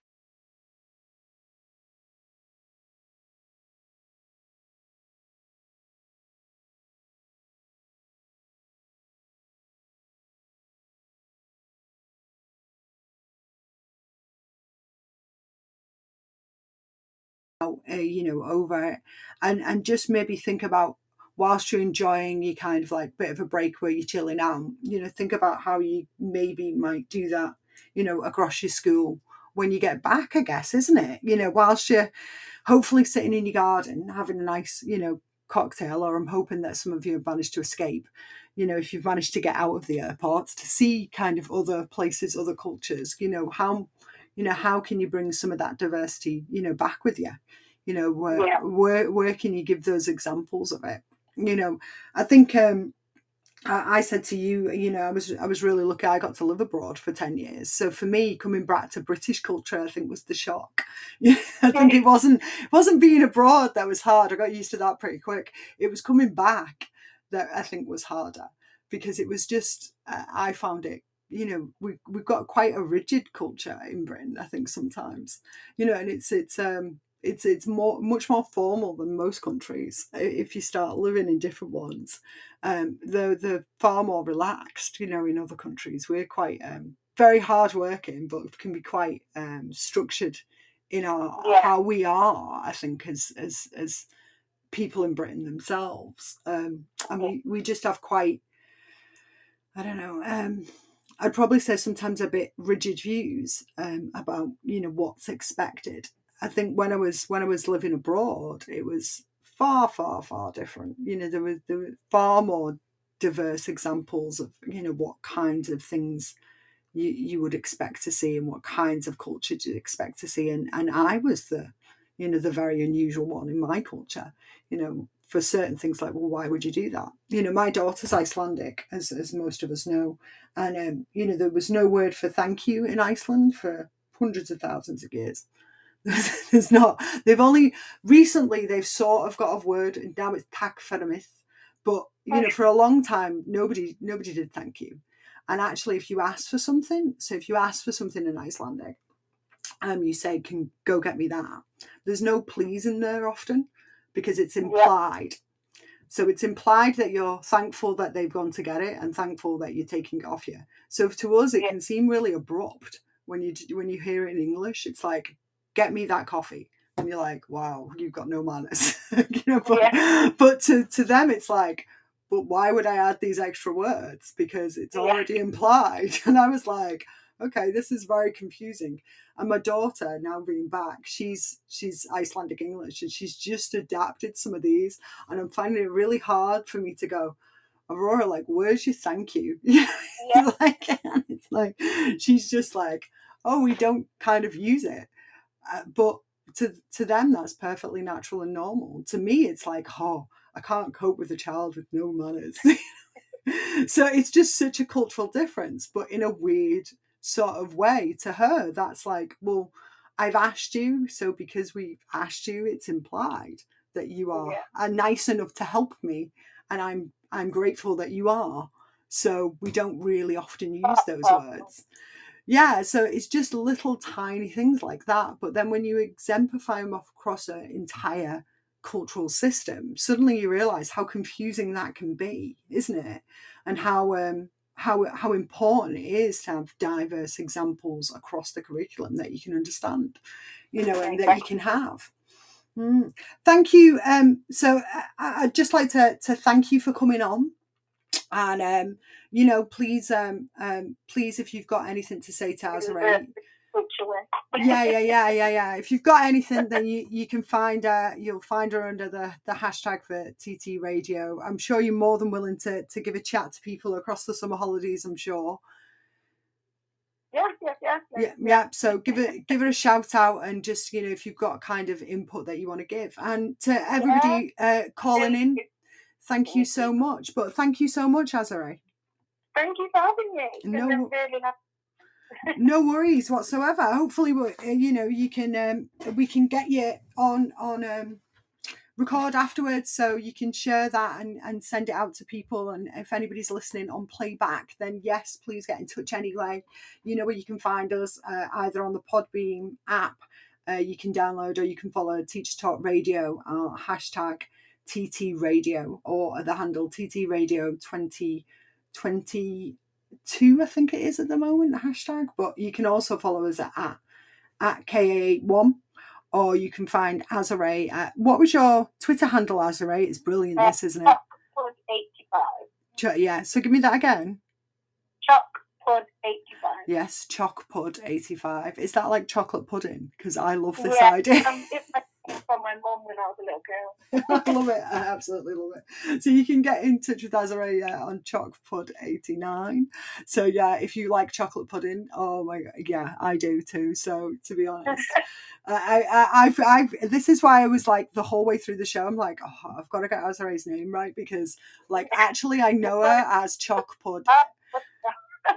uh, you know, over and and just maybe think about whilst you're enjoying your kind of like bit of a break where you're chilling out, you know, think about how you maybe might do that, you know, across your school when you get back, I guess, isn't it? You know, whilst you're hopefully sitting in your garden having a nice, you know, cocktail, or I'm hoping that some of you have managed to escape, you know, if you've managed to get out of the airport to see kind of other places, other cultures, you know, how you know how can you bring some of that diversity you know back with you you know where yeah. where, where can you give those examples of it you know i think um I said to you, you know, I was I was really lucky. I got to live abroad for ten years. So for me, coming back to British culture, I think was the shock. I think it wasn't wasn't being abroad that was hard. I got used to that pretty quick. It was coming back that I think was harder because it was just I found it you know we we've got quite a rigid culture in Britain I think sometimes you know and it's it's um it's it's more much more formal than most countries if you start living in different ones um they're, they're far more relaxed you know in other countries we're quite um very hard working but can be quite um structured in our yeah. how we are I think as as as people in Britain themselves um and we, we just have quite I don't know um I'd probably say sometimes a bit rigid views um, about you know what's expected. I think when I was when I was living abroad, it was far far far different. You know there were there were far more diverse examples of you know what kinds of things you, you would expect to see and what kinds of culture you'd expect to see. And and I was the you know the very unusual one in my culture. You know for certain things like well why would you do that? You know my daughter's Icelandic as as most of us know. And um, you know there was no word for thank you in Iceland for hundreds of thousands of years there's not. They've only recently they've sort of got a word and now it's takk but you know for a long time nobody nobody did thank you. And actually if you ask for something so if you ask for something in icelandic um you say can go get me that. There's no please in there often because it's implied. So it's implied that you're thankful that they've gone to get it and thankful that you're taking it off you. So to us it Yeah. can seem really abrupt when you when you hear it in english. It's like get me that coffee and you're like wow you've got no manners you know but but to to them it's like but why would I add these extra words? Because it's Yeah. already implied. And I was like, okay, this is very confusing. And my daughter, now being back, she's she's Icelandic English and she's just adapted some of these. And I'm finding it really hard for me to go, Aurora, like, where's your thank you? Yeah. like, it's like she's just like, oh, we don't kind of use it. Uh, but to to them, that's perfectly natural and normal. To me, it's like, oh, I can't cope with a child with no manners. so it's just such a cultural difference, but in a weird sort of way. To her, that's like, well, I've asked you, so because we've asked you, it's implied that you are Yeah. are nice enough to help me, and I'm I'm grateful that you are. So we don't really often use those words. Yeah, so it's just little tiny things like that. But then when you exemplify them across an entire cultural system, suddenly you realize how confusing that can be, isn't it? And how um how how important it is to have diverse examples across the curriculum that you can understand, you know, and that you can have. Mm. Thank you. Um, so I, I'd just like to to thank you for coming on, and um, you know, please, um, um, please, if you've got anything to say to Azare, Culture. yeah, yeah, yeah, yeah, yeah. If you've got anything, then you you can find her. you'll find her under the the hashtag for TT Radio. I'm sure you're more than willing to to give a chat to people across the summer holidays. I'm sure. Yes, yes, yes. Yeah, yeah. So give it give it a shout out and just you know if you've got kind of input that you want to give and to everybody uh calling in, thank you so much. But thank you so much, Azare. Thank you for having me. No, really no worries whatsoever. Hopefully, uh, you know you can um, we can get you on on um, record afterwards so you can share that and, and send it out to people and if anybody's listening on playback then yes please get in touch anyway you know where you can find us uh, either on the Podbean app uh, you can download or you can follow teacher talk radio uh, hashtag tt radio or the handle tt radio 20 22, I think it is at the moment, the hashtag. But you can also follow us at, at, at KA1 or you can find Azare at what was your Twitter handle, Azare? It's brilliant, uh, this isn't it? Eighty five. yeah, so give me that again. Chalkpod85. Yes, Chalkpod85. Is that like chocolate pudding? Because I love this yeah, idea. Um, from my mum when I was a little girl. I love it. I absolutely love it. So you can get in touch with Azare yeah, on Chockpud89. So yeah, if you like chocolate pudding, oh my god, yeah, I do too. So to be honest, I, I, I've, I've, this is why I was like the whole way through the show. I'm like, oh, I've got to get Azare's name right because, like, actually, I know her as Chockpud. Uh,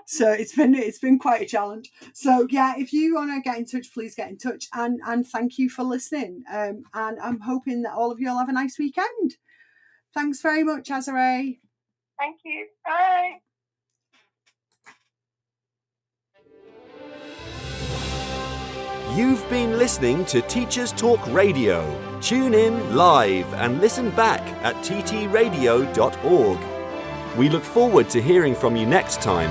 So it's been it's been quite a challenge. So yeah, if you want to get in touch, please get in touch. And and thank you for listening. Um, and I'm hoping that all of you will have a nice weekend. Thanks very much, Azare. Thank you. Bye. You've been listening to Teachers Talk Radio. Tune in live and listen back at ttradio.org. We look forward to hearing from you next time